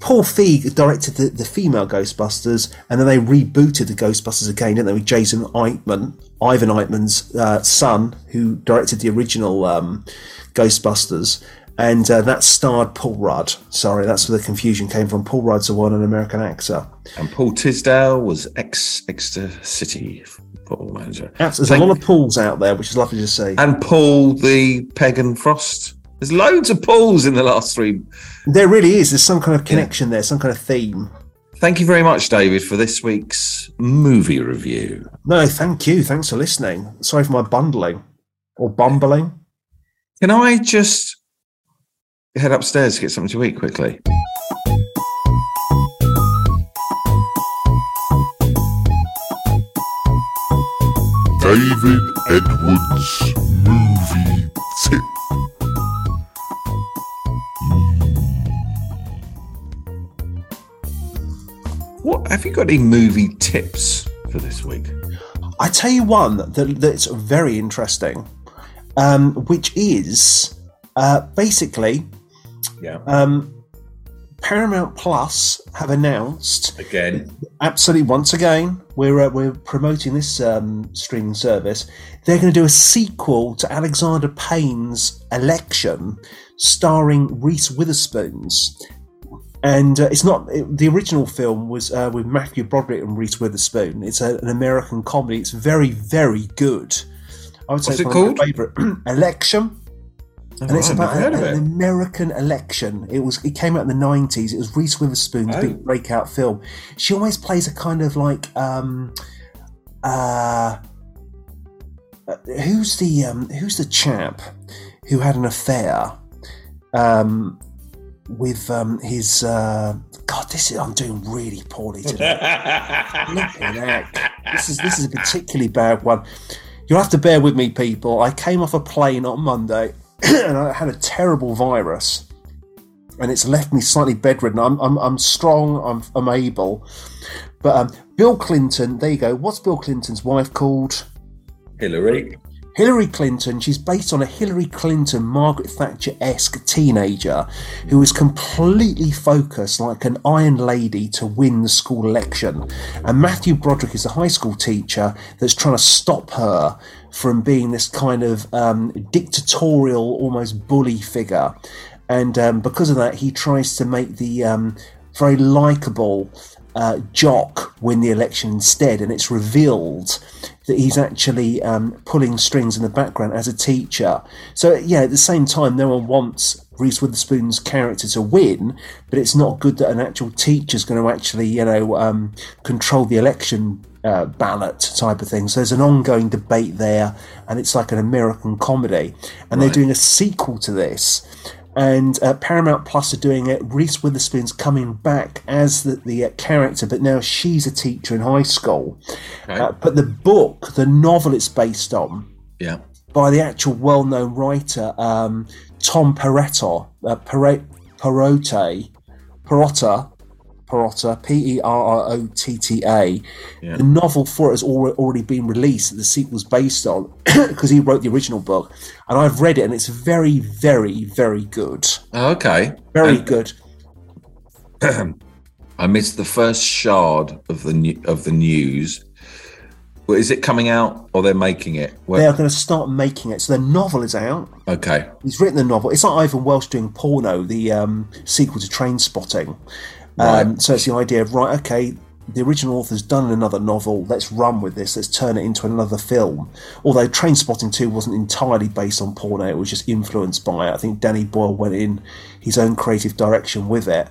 [SPEAKER 2] Paul Feig directed the, the female Ghostbusters, and then they rebooted the Ghostbusters again, didn't they? With Jason Reitman, Ivan Reitman's uh, son, who directed the original um, Ghostbusters, and uh, that starred Paul Rudd. Sorry, that's where the confusion came from. Paul Rudd's a one an American actor.
[SPEAKER 1] And Paul Tisdale was ex Exeter City football manager.
[SPEAKER 2] There's a lot of Pauls out there, which is lovely to see.
[SPEAKER 1] And Paul the Pagan Frost. There's loads of Pauls in the last three.
[SPEAKER 2] There really is. There's some kind of connection there, some kind of theme.
[SPEAKER 1] Thank you very much, David, for this week's movie review.
[SPEAKER 2] No, thank you. Thanks for listening. Sorry for my bundling or bumbling.
[SPEAKER 1] Can I just head upstairs to get something to eat quickly?
[SPEAKER 3] David Edwards movie
[SPEAKER 1] What have you got any movie tips for this week?
[SPEAKER 2] I tell you one that, that's very interesting, um, which is uh, basically
[SPEAKER 1] Yeah.
[SPEAKER 2] um, Paramount Plus have announced
[SPEAKER 1] Again.
[SPEAKER 2] absolutely once again we're uh, we're promoting this um, streaming service. They're going to do a sequel to Alexander Payne's Election, starring Reese Witherspoon's. And uh, it's not it, the original film was uh, with Matthew Broderick and Reese Witherspoon. It's a, an American comedy. It's very very good. I would say
[SPEAKER 1] What's
[SPEAKER 2] it's
[SPEAKER 1] it
[SPEAKER 2] one of my
[SPEAKER 1] called?
[SPEAKER 2] favorite <clears throat> Election. and it's about
[SPEAKER 1] never
[SPEAKER 2] a-
[SPEAKER 1] of
[SPEAKER 2] an. American election. It was. It came out in the nineties. It was Reese Witherspoon's
[SPEAKER 1] Oh.
[SPEAKER 2] big breakout film. She always plays a kind of like, um, uh, uh, who's the um, who's the chap who had an affair um, with um, his. Uh, God, this is. I'm doing really poorly today. <laughs> Flipping heck. This is this is a particularly bad one. You'll have to bear with me, people. I came off a plane on Monday <clears throat> and I had a terrible virus, and it's left me slightly bedridden. I'm I'm, I'm strong. I'm I'm able, but um, Bill Clinton. There you go. What's Bill Clinton's wife called?
[SPEAKER 1] Hillary.
[SPEAKER 2] Hillary Clinton, she's based on a Hillary Clinton, Margaret Thatcher esque teenager who is completely focused like an iron lady to win the school election. And Matthew Broderick is a high school teacher that's trying to stop her from being this kind of um, dictatorial, almost bully figure. And um, because of that, he tries to make the um, very likable uh, Jock win the election instead, and it's revealed that he's actually um, pulling strings in the background as a teacher. So yeah, at the same time, no one wants Reese Witherspoon's character to win, but it's not good that an actual teacher's going to actually, you know, um, control the election uh, ballot type of thing. So there's an ongoing debate there, and it's like an American comedy, and they're doing a sequel to this and uh, Paramount Plus are doing it. Reese Witherspoon's coming back as the, the uh, character, but now she's a teacher in high school. Uh, but the book, the novel it's based on,
[SPEAKER 1] Yeah.
[SPEAKER 2] by the actual well-known writer um, Tom Perrotto, uh, Perre- Perotte, Perrotta, Perrotta, P E R R O T T A.
[SPEAKER 1] Yeah.
[SPEAKER 2] The novel for it has already been released. that The sequel's based on <coughs> because he wrote the original book, and I've read it, and it's very, very, very good.
[SPEAKER 1] Oh, okay.
[SPEAKER 2] Very
[SPEAKER 1] And
[SPEAKER 2] good. <clears throat>
[SPEAKER 1] I missed the first shard of the new, of the news. Well, is it coming out or they're making it? Well,
[SPEAKER 2] They are going to start making it. So the novel is out.
[SPEAKER 1] okay.
[SPEAKER 2] He's written the novel. It's like Irvine Welsh doing Porno, the um, sequel to Trainspotting. Um, So it's the idea of right, okay, the original author's done another novel. Let's run with this. Let's turn it into another film. Although Trainspotting Two wasn't entirely based on porno, it was just influenced by it. I think Danny Boyle went in his own creative direction with it.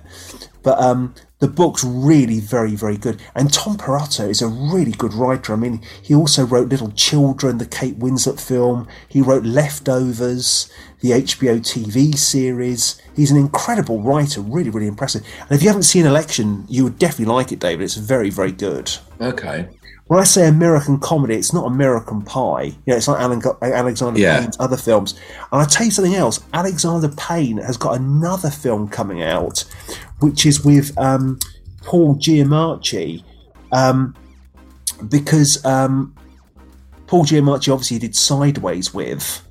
[SPEAKER 2] But um, the book's really very, very good. And Tom Perrotta is a really good writer. I mean, he also wrote Little Children, the Kate Winslet film. He wrote Leftovers, the HBO TV series. He's an incredible writer, really, really impressive. And if you haven't seen Election, you would definitely like it, David. It's very, very good.
[SPEAKER 1] Okay.
[SPEAKER 2] When I say American comedy, it's not American Pie. You know, it's like Alan, Alexander
[SPEAKER 1] Yeah.
[SPEAKER 2] Payne's other films. And I'll tell you something else. Alexander Payne has got another film coming out, which is with um, Paul Giamatti, um, because um, Paul Giamatti obviously did Sideways with,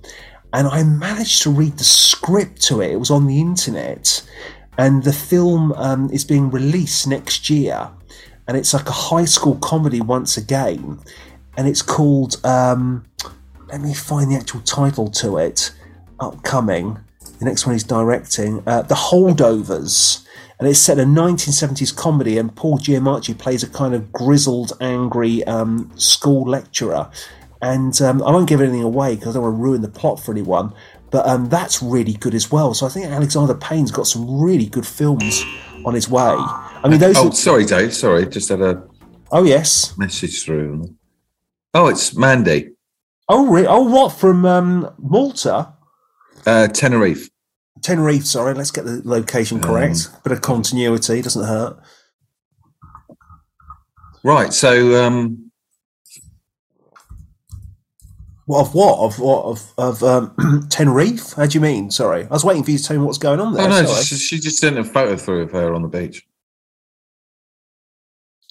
[SPEAKER 2] and I managed to read the script to it. It was on the internet, and the film um, is being released next year, and it's like a high school comedy once again, and it's called. Um, let me find the actual title to it. Upcoming, the next one he's directing, uh, The Holdovers, and it's set in a 1970s comedy, and Paul Giamatti plays a kind of grizzled, angry um, school lecturer. And um, I won't give anything away because I don't want to ruin the plot for anyone. But um, that's really good as well. So I think Alexander Payne's got some really good films on his way. I mean, those.
[SPEAKER 1] Oh,
[SPEAKER 2] are,
[SPEAKER 1] sorry, Dave. Sorry, just had a
[SPEAKER 2] oh yes.
[SPEAKER 1] message through. Oh, it's Mandy,
[SPEAKER 2] Oh, re- oh, what from um, Malta?
[SPEAKER 1] uh, Tenerife.
[SPEAKER 2] Tenerife, sorry, let's get the location correct.
[SPEAKER 1] Um,
[SPEAKER 2] Bit of continuity, doesn't hurt.
[SPEAKER 1] Right. So, um,
[SPEAKER 2] What of what? Of what? Of, of um, <clears throat> Tenerife? How do you mean? Sorry. I was waiting for you to tell me what's going on there.
[SPEAKER 1] oh no, she, she just sent a photo through of her on the beach.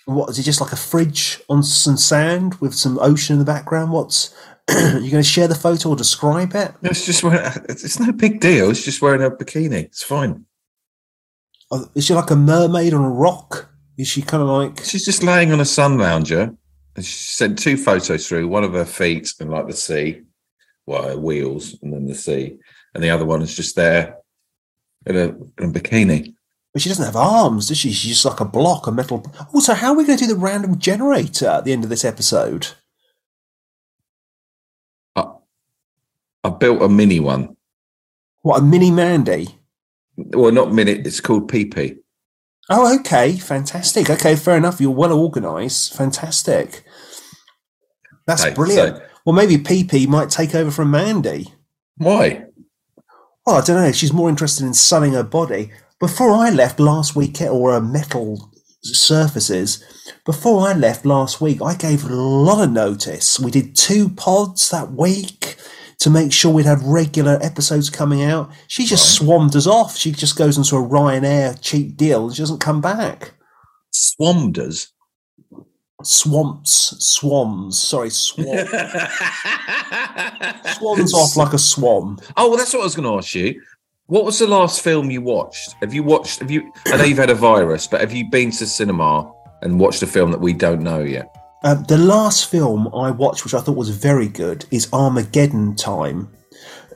[SPEAKER 2] What is it just like a fridge on some sand with some ocean in the background? What's <clears throat> you going to share the photo or describe it?
[SPEAKER 1] It's just wearing, it's, it's no big deal. It's just wearing a bikini. It's fine.
[SPEAKER 2] Uh, Is she like a mermaid on a rock? Is she kind of like
[SPEAKER 1] She's just laying on a sun lounger. And she sent two photos through. One of her feet and like the sea, well, her wheels, and then the sea, and the other one is just there in a, in a bikini.
[SPEAKER 2] But she doesn't have arms, does she? She's just like a block, a metal. Also, how are we going to do the random generator at the end of this episode?
[SPEAKER 1] I built a mini one.
[SPEAKER 2] What a mini Mandy.
[SPEAKER 1] Well, not mini. It's called PP.
[SPEAKER 2] Oh, okay, fantastic. Okay, fair enough. You're well organised. Fantastic. That's
[SPEAKER 1] Okay,
[SPEAKER 2] brilliant.
[SPEAKER 1] so-
[SPEAKER 2] well, maybe PP might take over from Mandy.
[SPEAKER 1] Why?
[SPEAKER 2] Well, I don't know. She's more interested in selling her body. Before I left last week, or uh, metal surfaces, before I left last week, I gave a lot of notice. We did two pods that week to make sure we'd have regular episodes coming out. She just swarmed us off. She just goes into a Ryanair cheap deal and she doesn't come back.
[SPEAKER 1] Swamders.
[SPEAKER 2] Swamps, swans. Sorry, swan. <laughs> Swans off like a swan.
[SPEAKER 1] Oh, well, that's what I was going to ask you. What was the last film you watched? Have you watched? Have you? I know you've had a virus, but have you been to cinema and watched a film that we don't know yet?
[SPEAKER 2] Uh, the last film I watched, which I thought was very good, is Armageddon Time.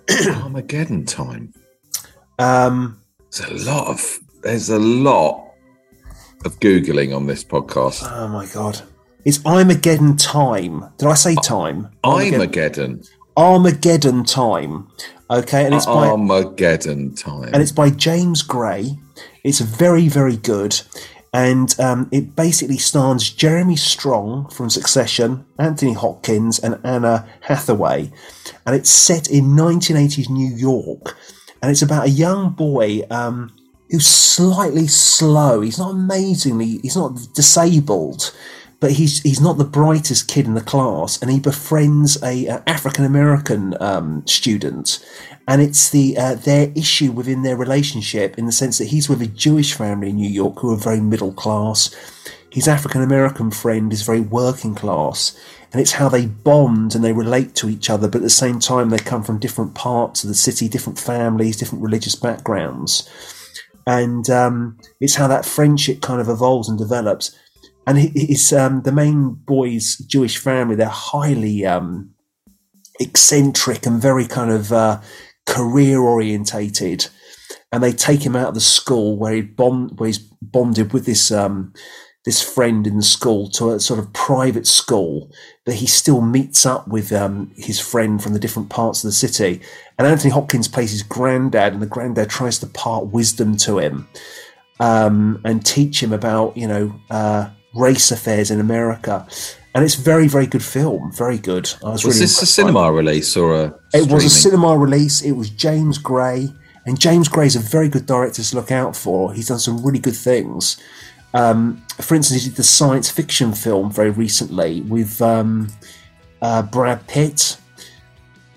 [SPEAKER 2] <clears throat>
[SPEAKER 1] Armageddon time.
[SPEAKER 2] Um,
[SPEAKER 1] There's a lot of. There's a lot of googling on this podcast.
[SPEAKER 2] oh my god, it's Armageddon Time. Did I say time?
[SPEAKER 1] Armageddon.
[SPEAKER 2] Armageddon Time. Okay, and it's by
[SPEAKER 1] Armageddon time.
[SPEAKER 2] and it's by James Gray. It's very, very good. And um, it basically stars Jeremy Strong from Succession, Anthony Hopkins, and Anna Hathaway. And it's set in 1980s New York. And it's about a young boy um, who's slightly slow. He's not amazingly, he's not disabled, but he's he's not the brightest kid in the class. And he befriends a, a African American um, student, and it's the uh, their issue within their relationship in the sense that he's with a Jewish family in New York who are very middle class. His African American friend is very working class, and it's how they bond and they relate to each other, but at the same time they come from different parts of the city, different families, different religious backgrounds, and um, it's how that friendship kind of evolves and develops. And he's um, the main boy's Jewish family. They're highly um, eccentric and very kind of uh, career orientated. And they take him out of the school where he bond, where he's bonded with this um, this friend in the school to a sort of private school, but he still meets up with um, his friend from the different parts of the city. And Anthony Hopkins plays his granddad, and the granddad tries to part wisdom to him um, and teach him about you know uh, race affairs in America. And it's very, very good film. Very good. I was,
[SPEAKER 1] was
[SPEAKER 2] really
[SPEAKER 1] this a cinema release or a?
[SPEAKER 2] it was a cinema release. It was James Gray, and James Gray is a very good director to look out for. He's done some really good things. Um, for instance, he did the science fiction film very recently with um, uh, Brad Pitt,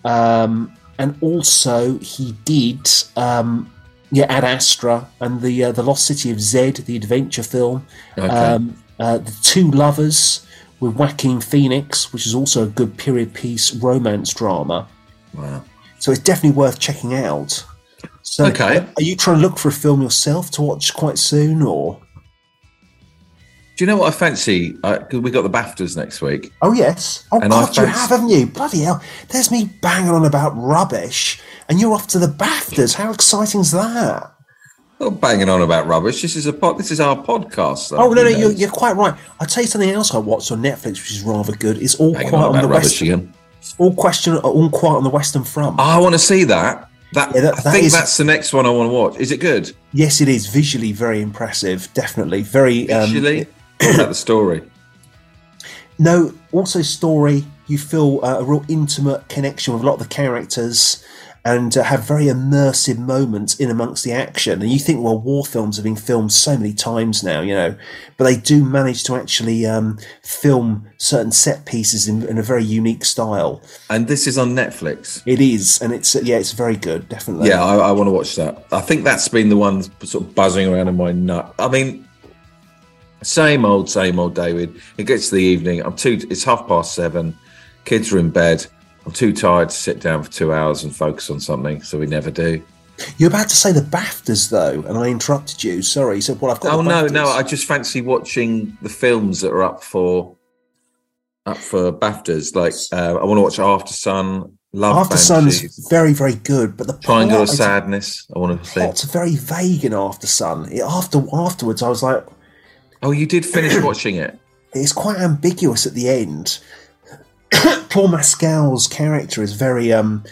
[SPEAKER 2] um, and also he did um, yeah Ad Astra and the uh, the Lost City of Zed, the adventure film.
[SPEAKER 1] Okay.
[SPEAKER 2] Um, uh, the Two Lovers with Joaquin Phoenix, which is also a good period piece romance drama.
[SPEAKER 1] wow.
[SPEAKER 2] So it's definitely worth checking out. So,
[SPEAKER 1] Okay.
[SPEAKER 2] are you trying to look for a film yourself to watch quite soon, or?
[SPEAKER 1] Do you know what I fancy? Because we got the Baftas next week.
[SPEAKER 2] Oh yes. Oh
[SPEAKER 1] And I
[SPEAKER 2] God, you have, haven't you? Bloody hell! There's me banging on about rubbish, and you're off to the Baftas. How exciting's that?
[SPEAKER 1] Not banging on about rubbish. This is a pod, this is our podcast. Though,
[SPEAKER 2] Oh no, no, you're, you're quite right. I'll tell you something else I watched on Netflix, which is rather good. It's all
[SPEAKER 1] banging
[SPEAKER 2] quiet
[SPEAKER 1] on
[SPEAKER 2] on the western.
[SPEAKER 1] again.
[SPEAKER 2] All question, all quiet on the Western Front.
[SPEAKER 1] Oh, I want to see that. That,
[SPEAKER 2] Yeah, that-
[SPEAKER 1] I
[SPEAKER 2] that
[SPEAKER 1] think
[SPEAKER 2] is-
[SPEAKER 1] that's the next one I want to watch. Is it good?
[SPEAKER 2] Yes, it is visually very impressive. Definitely very. Um,
[SPEAKER 1] what about the story? <coughs>
[SPEAKER 2] No, also story. You feel uh, a real intimate connection with a lot of the characters, and uh, have very immersive moments in amongst the action. And you think, well, war films have been filmed so many times now, you know, but they do manage to actually um, film certain set pieces in, in a very unique style.
[SPEAKER 1] And this is on Netflix.
[SPEAKER 2] It is, and it's yeah, it's very good, definitely.
[SPEAKER 1] Yeah, I, I want to watch that. I think that's been the one sort of buzzing around in my nut. I mean, same old, same old, David. It gets to the evening. I'm too. It's half past seven. Kids are in bed. I'm too tired to sit down for two hours and focus on something, so we never do.
[SPEAKER 2] You're about to say the BAFTAs though, and I interrupted you. Sorry. So, well, I've got.
[SPEAKER 1] Oh no, no! I just fancy watching the films that are up for up for Baftas. Like uh, I want to watch Aftersun, Love
[SPEAKER 2] After
[SPEAKER 1] Banshees,
[SPEAKER 2] Sun's very, very good, but the
[SPEAKER 1] Triangle
[SPEAKER 2] plot
[SPEAKER 1] of Sadness. I want to see.
[SPEAKER 2] plot's very vague in Aftersun. It, after afterwards, I was like,
[SPEAKER 1] Oh, you did finish <coughs> watching it.
[SPEAKER 2] it's quite ambiguous at the end. <coughs> Paul Mescal's character is very um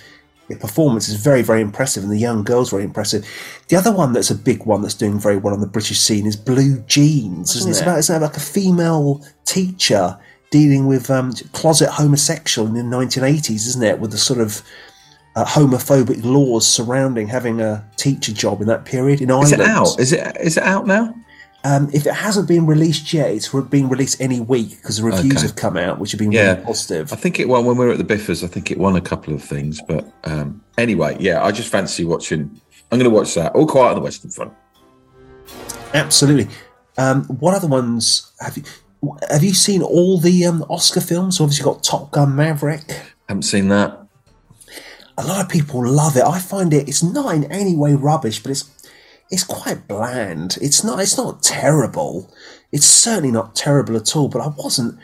[SPEAKER 2] The performance is very, very impressive, and the young girl's very impressive. The other one that's a big one that's doing very well on the British scene is Blue Jeans, isn't it? It's about, it's about like a female teacher dealing with um, closet homosexual in the 1980s, isn't it? With the sort of uh, homophobic laws surrounding having a teacher job in that period in
[SPEAKER 1] Is
[SPEAKER 2] Ireland.
[SPEAKER 1] it out? Is it is it out now?
[SPEAKER 2] Um, if it hasn't been released yet, it's been released any week because the reviews
[SPEAKER 1] Okay.
[SPEAKER 2] have come out, which have been
[SPEAKER 1] Yeah.
[SPEAKER 2] really positive.
[SPEAKER 1] I think it won when we were at the BIFAs. I think it won a couple of things, but um, anyway, yeah, I just fancy watching. I'm going to watch that. All Quiet on the Western Front.
[SPEAKER 2] Absolutely. Um, what other ones have you? Have you seen all the um, Oscar films? Obviously, you've got Top Gun Maverick.
[SPEAKER 1] Haven't seen that.
[SPEAKER 2] A lot of people love it. I find it. It's not in any way rubbish, but it's it's quite bland. It's not. It's not terrible. It's certainly not terrible at all. But I wasn't.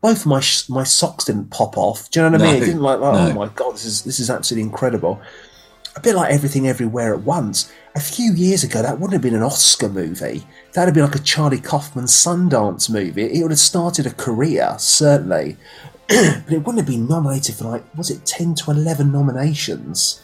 [SPEAKER 2] Both my sh- my socks didn't pop off. Do you know what I mean?
[SPEAKER 1] No.
[SPEAKER 2] It didn't like. like
[SPEAKER 1] No.
[SPEAKER 2] Oh my god! This is this is absolutely incredible. A bit like everything everywhere at once. A few years ago, that wouldn't have been an Oscar movie. That'd have been like a Charlie Kaufman Sundance movie. It would have started a career, certainly. <clears throat> but it wouldn't have been nominated for like, was it 10 to 11 nominations?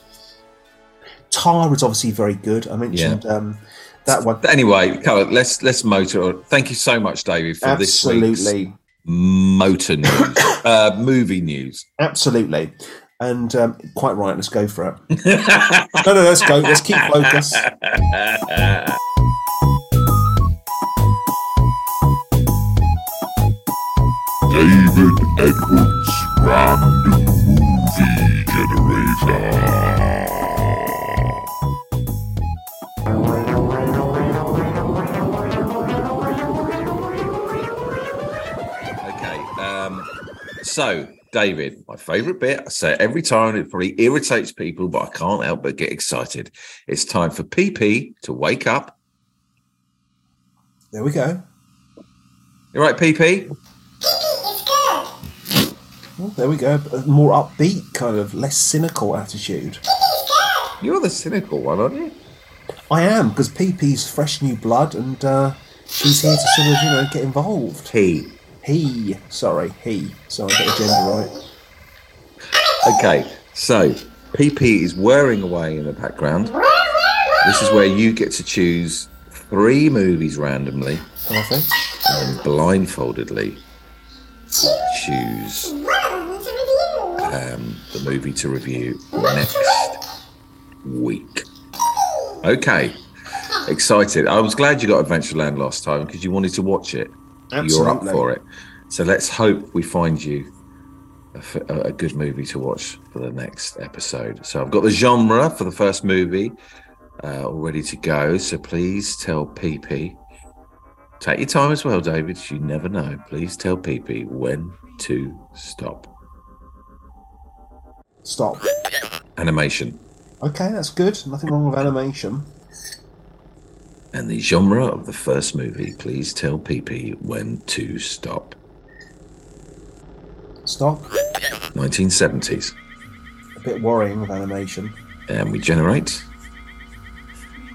[SPEAKER 2] Tar was obviously very good. I mentioned um, that one.
[SPEAKER 1] But anyway, come on, let's let's motor. on. Thank you so much, David, for this week's
[SPEAKER 2] Absolutely.
[SPEAKER 1] motor news, <coughs> uh, movie news.
[SPEAKER 2] Absolutely. And um, quite right, let's go for it. <laughs> no, no, let's go. Let's keep focus.
[SPEAKER 3] David Edwards Random Movie Generator.
[SPEAKER 1] So, David, my favourite bit, I say it every time, it probably irritates people, but I can't help but get excited. It's time for PP to wake up.
[SPEAKER 2] There we go.
[SPEAKER 1] You're right, PP?
[SPEAKER 2] Well, there we go. A more upbeat, kind of less cynical attitude.
[SPEAKER 1] You're the cynical one, aren't you?
[SPEAKER 2] I am, because PP's fresh new blood and uh, she's here to sort of, you know, get involved.
[SPEAKER 1] He.
[SPEAKER 2] He, sorry, he. Sorry, I got the gender right.
[SPEAKER 1] Okay, so PP is whirring away in the background. This is where you get to choose three movies randomly
[SPEAKER 2] Perfect.
[SPEAKER 1] and then blindfoldedly choose um, the movie to review next week. Okay, excited. I was glad you got Adventureland last time because you wanted to watch it. You're up for it. So let's hope we find you a good movie to watch for the next episode. So I've got the genre for the first movie uh, all ready to go. So please tell PP. Take your time as well, David. You never know. Please tell PP when to stop.
[SPEAKER 2] Stop.
[SPEAKER 1] Animation.
[SPEAKER 2] Okay, that's good. Nothing wrong with animation.
[SPEAKER 1] And the genre of the first movie. Please tell PP when to stop.
[SPEAKER 2] Stop.
[SPEAKER 1] 1970s.
[SPEAKER 2] A bit worrying with animation.
[SPEAKER 1] And we generate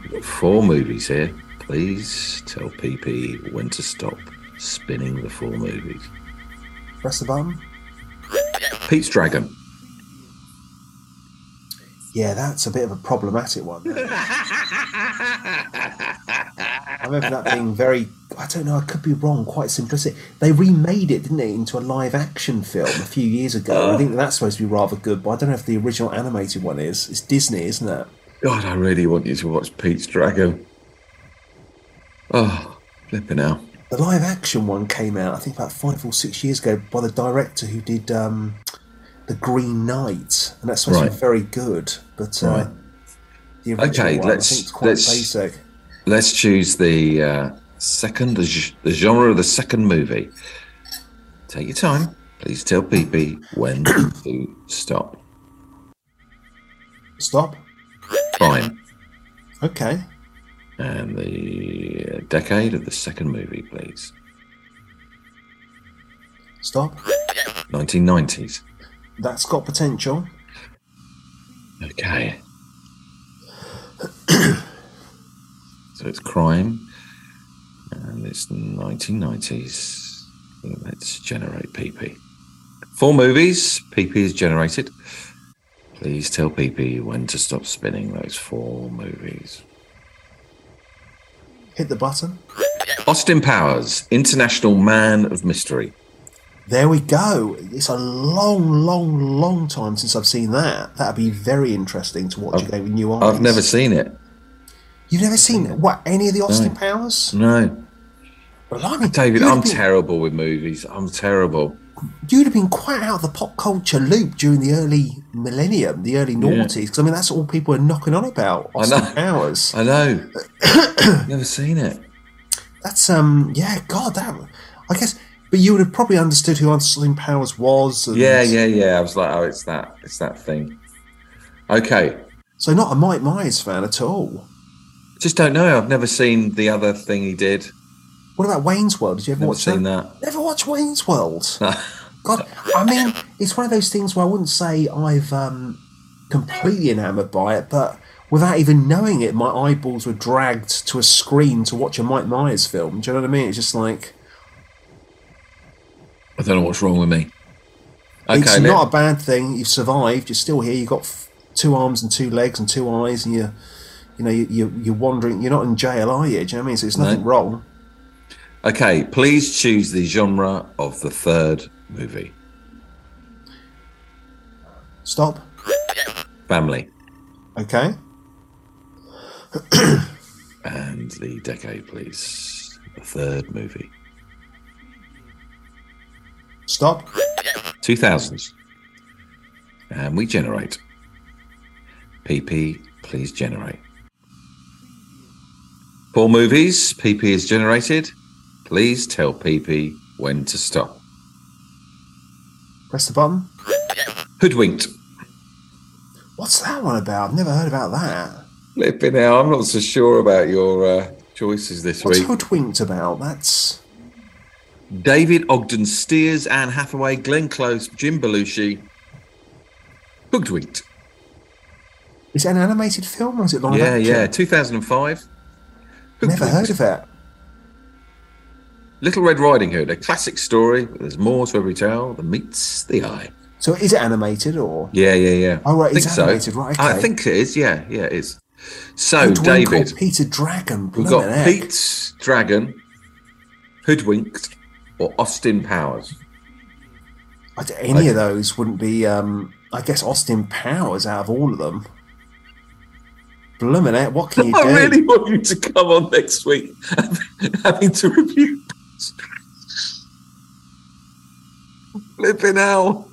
[SPEAKER 1] We've got four movies here. Please tell PP when to stop spinning the four movies.
[SPEAKER 2] Press the button.
[SPEAKER 1] Pete's Dragon.
[SPEAKER 2] Yeah, that's a bit of a problematic one. I remember that being very, I don't know, I could be wrong, quite simplistic. They remade it, didn't they, into a live action film a few years ago. I think that's supposed to be rather good, but I don't know if the original animated one is. It's Disney, isn't it?
[SPEAKER 1] God, I really want you to watch Pete's Dragon. Oh, flipping out.
[SPEAKER 2] The live action one came out, I think, about five or six years ago by the director who did um, The Green Knight, and that's to
[SPEAKER 1] Right.
[SPEAKER 2] very good. But uh,
[SPEAKER 1] Right.
[SPEAKER 2] the
[SPEAKER 1] Okay,
[SPEAKER 2] one,
[SPEAKER 1] let's-
[SPEAKER 2] I think it's quite
[SPEAKER 1] let's-
[SPEAKER 2] basic.
[SPEAKER 1] Let's choose the uh, second, the, the genre of the second movie. Take your time. Please tell PP when <clears throat> to stop.
[SPEAKER 2] Stop.
[SPEAKER 1] Fine.
[SPEAKER 2] Okay.
[SPEAKER 1] And the uh, decade of the second movie, please.
[SPEAKER 2] Stop.
[SPEAKER 1] 1990s.
[SPEAKER 2] That's got potential.
[SPEAKER 1] Okay. <clears throat> so it's crime, and it's 1990s. Let's generate PP. Four movies. PP is generated. Please tell PP when to stop spinning those four movies.
[SPEAKER 2] Hit the button.
[SPEAKER 1] Austin Powers, International Man of Mystery.
[SPEAKER 2] There we go. It's a long, long, long time since I've seen that. That'd be very interesting to watch again with new eyes.
[SPEAKER 1] I've never seen it.
[SPEAKER 2] You've never seen what any of the Austin Powers?
[SPEAKER 1] No.
[SPEAKER 2] Blimey,
[SPEAKER 1] David, I'm
[SPEAKER 2] been-
[SPEAKER 1] terrible with movies. I'm terrible.
[SPEAKER 2] You'd have been quite out of the pop culture loop during the early millennium, the early noughties. Because I mean, that's all people are knocking on about.
[SPEAKER 1] I
[SPEAKER 2] Austin
[SPEAKER 1] know.
[SPEAKER 2] Powers.
[SPEAKER 1] I know. <coughs> never seen it.
[SPEAKER 2] That's um, yeah, God, that. I guess, but you would have probably understood who Austin Powers was. And,
[SPEAKER 1] Yeah, yeah, yeah. I was like, oh, it's that. It's that thing. Okay.
[SPEAKER 2] So not a Mike Myers fan at all.
[SPEAKER 1] Just don't know. I've never seen the other thing he did.
[SPEAKER 2] What about Wayne's World? Did you ever
[SPEAKER 1] Never
[SPEAKER 2] watch
[SPEAKER 1] seen
[SPEAKER 2] that?
[SPEAKER 1] that.
[SPEAKER 2] Never watched Wayne's World. <laughs> God, I mean, it's one of those things where I wouldn't say I've um, completely enamoured by it, but without even knowing it, my eyeballs were dragged to a screen to watch a Mike Myers film. Do you know what I mean? It's just like
[SPEAKER 1] I don't know what's wrong with me. Okay,
[SPEAKER 2] it's
[SPEAKER 1] let-
[SPEAKER 2] not a bad thing. You've survived. You're still here. You've got f- two arms and two legs and two eyes, and you're, you know, you, you, you're wandering. You're not in jail, are you? Do you know what I mean? So it's nothing
[SPEAKER 1] No.
[SPEAKER 2] wrong.
[SPEAKER 1] okay, please choose the genre of the third movie.
[SPEAKER 2] Stop.
[SPEAKER 1] Family
[SPEAKER 2] Okay.
[SPEAKER 1] and the decade, please. The third movie.
[SPEAKER 2] Stop.
[SPEAKER 1] 2000s. And we generate. PP, please generate. Four movies. PP is generated. Please tell PP when to stop.
[SPEAKER 2] Press the button.
[SPEAKER 1] Hoodwinked.
[SPEAKER 2] What's that one about? I've never heard about that.
[SPEAKER 1] Flipping out. I'm not so sure about your uh, choices this
[SPEAKER 2] What's
[SPEAKER 1] week.
[SPEAKER 2] What's hoodwinked about? That's
[SPEAKER 1] David Ogden Stiers, Anne Hathaway, Glenn Close, Jim Belushi. Hoodwinked.
[SPEAKER 2] is it an animated film or is it live
[SPEAKER 1] Yeah,
[SPEAKER 2] action?
[SPEAKER 1] yeah. 2005.
[SPEAKER 2] Never heard of it.
[SPEAKER 1] Little Red Riding Hood, a classic story. There's more to every tale than meets the eye.
[SPEAKER 2] So is it animated or?
[SPEAKER 1] Yeah, yeah, yeah.
[SPEAKER 2] Oh, right,
[SPEAKER 1] I think
[SPEAKER 2] it's
[SPEAKER 1] so.
[SPEAKER 2] animated, right,
[SPEAKER 1] I think it is. Yeah, yeah, it is. So,
[SPEAKER 2] Hoodwinked
[SPEAKER 1] David,
[SPEAKER 2] Peter Dragon.
[SPEAKER 1] we've got
[SPEAKER 2] heck.
[SPEAKER 1] Pete's Dragon, Hoodwinked, or Austin Powers.
[SPEAKER 2] I Any of those wouldn't be. Um, I guess Austin Powers out of all of them. Blimmin' what can <laughs> you
[SPEAKER 1] I
[SPEAKER 2] do?
[SPEAKER 1] I really want you to come on next week, <laughs> having to review. <laughs> Flipping hell.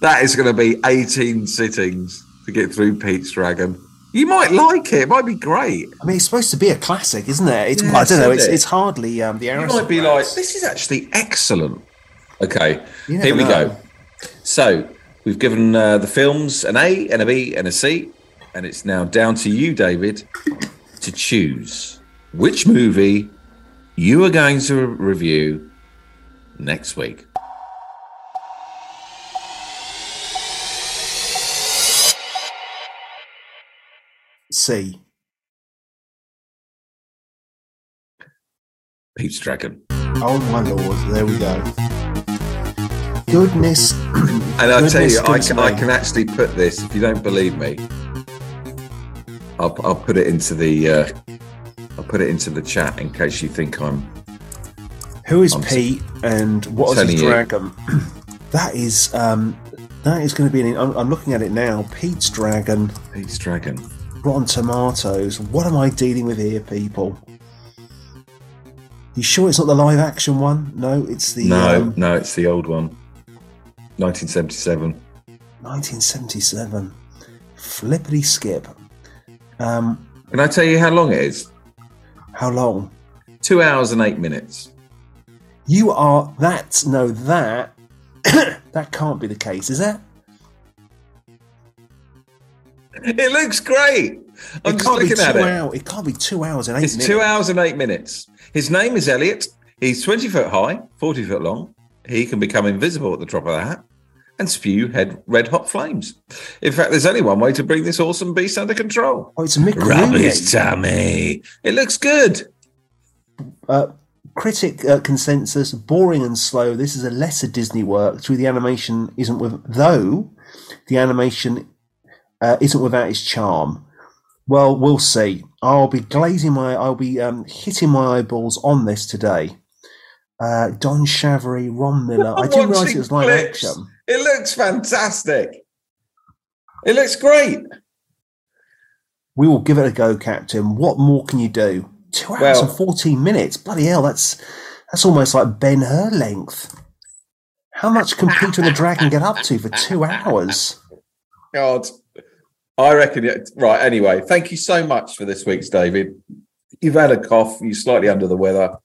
[SPEAKER 1] That is going to be 18 sittings to get through Pete's Dragon. You might like it. It might be great.
[SPEAKER 2] I mean, it's supposed to be a classic, isn't it? It's,
[SPEAKER 1] Yeah,
[SPEAKER 2] I don't know. It's,
[SPEAKER 1] it?
[SPEAKER 2] it's hardly um, the
[SPEAKER 1] You
[SPEAKER 2] Aristocrats.
[SPEAKER 1] might be like, this is actually excellent. Okay, here we
[SPEAKER 2] know.
[SPEAKER 1] go. So we've given uh, the films an A and a B and a C, and it's now down to you, David, to choose which movie you are going to review next week.
[SPEAKER 2] C.
[SPEAKER 1] Pete's Dragon.
[SPEAKER 2] Oh my lord! There we go. Goodness. <clears throat>
[SPEAKER 1] And I'll tell you, I can, I can actually put this, if you don't believe me, I'll, I'll put it into the uh, I'll put it into the chat in case you think I'm
[SPEAKER 2] Who is
[SPEAKER 1] I'm
[SPEAKER 2] Pete and what is his dragon? <clears throat> that is um, that is going to be. An, I'm, I'm looking at it now. Pete's dragon,
[SPEAKER 1] Pete's Dragon.
[SPEAKER 2] Rotten Tomatoes. What am I dealing with here, people? You sure it's not the live action one? No, it's the
[SPEAKER 1] No,
[SPEAKER 2] um,
[SPEAKER 1] no, it's the old one. 1977.
[SPEAKER 2] 1977. Flippity skip. Um,
[SPEAKER 1] Can I tell you how long it is?
[SPEAKER 2] how long?
[SPEAKER 1] Two hours and eight minutes.
[SPEAKER 2] You are that. No, that <coughs> that can't be the case, is it?
[SPEAKER 1] It looks great. I'm
[SPEAKER 2] it can't be
[SPEAKER 1] looking
[SPEAKER 2] two
[SPEAKER 1] at it.
[SPEAKER 2] hours. It can't be two hours and eight
[SPEAKER 1] It's
[SPEAKER 2] minutes.
[SPEAKER 1] two hours and eight minutes. His name is Elliot. He's 20 foot high, 40 foot long. He can become invisible at the drop of a hat and spew head red hot flames. In fact, there's only one way to bring this awesome beast under control.
[SPEAKER 2] Oh, it's Mick
[SPEAKER 1] Rub his tummy. It looks good.
[SPEAKER 2] Uh, critic uh, consensus: boring and slow. This is a lesser Disney work. Through the animation isn't with though the animation uh, isn't without its charm. Well, we'll see. I'll be glazing my, I'll be um, hitting my eyeballs on this today. Uh, Don Chaffey, Ron Miller. I didn't <laughs> realise it was live
[SPEAKER 1] clips.
[SPEAKER 2] action.
[SPEAKER 1] It looks fantastic. It looks great.
[SPEAKER 2] We will give it a go, Captain. What more can you do? Two hours
[SPEAKER 1] Well-
[SPEAKER 2] and fourteen minutes. Bloody hell, that's that's almost like Ben Hur length. How much can Peter and the Dragon get up to for two hours?
[SPEAKER 1] God, I reckon it. Right. Anyway, thank you so much for this week's David. You've had a cough. You're slightly under the weather.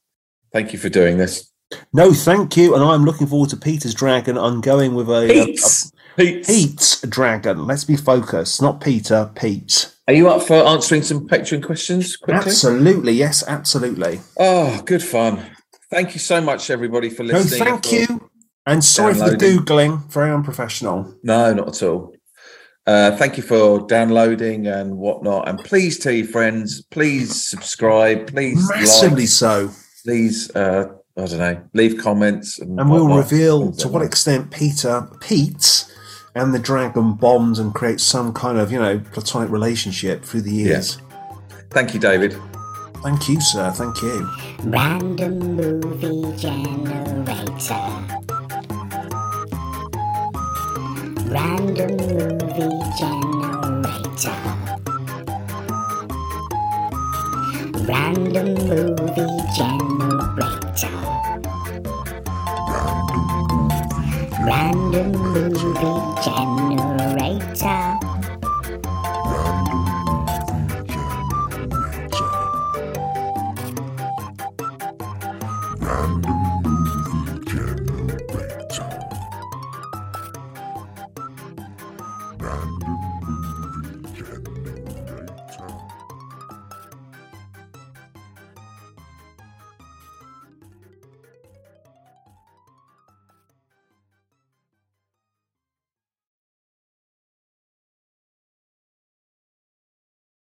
[SPEAKER 1] Thank you for doing this.
[SPEAKER 2] No, thank you. And I'm looking forward to Peter's Dragon. I'm going with a, a,
[SPEAKER 1] Pete's. Pete's.
[SPEAKER 2] a Pete's Dragon. Let's be focused. Not Peter, Pete.
[SPEAKER 1] Are you up for answering some Patreon questions quickly?
[SPEAKER 2] Absolutely. Yes, absolutely.
[SPEAKER 1] Oh, good fun. Thank you so much, everybody, for
[SPEAKER 2] No,
[SPEAKER 1] listening.
[SPEAKER 2] thank
[SPEAKER 1] For-
[SPEAKER 2] you. And sorry for the. Googling. Very unprofessional.
[SPEAKER 1] No, not at all. Uh, thank you for downloading and whatnot. And please tell your friends. Please subscribe. Please
[SPEAKER 2] Massively
[SPEAKER 1] like.
[SPEAKER 2] so.
[SPEAKER 1] Please, uh, I don't know, leave comments. And,
[SPEAKER 2] And we'll reveal to what
[SPEAKER 1] that.
[SPEAKER 2] extent Peter, Pete, and the dragon bonds and creates some kind of, you know, platonic relationship through the years.
[SPEAKER 1] Thank you, David.
[SPEAKER 2] Thank you, sir. Thank you.
[SPEAKER 6] Random movie generator. Random movie generator. Random movie generator. Random movie generator.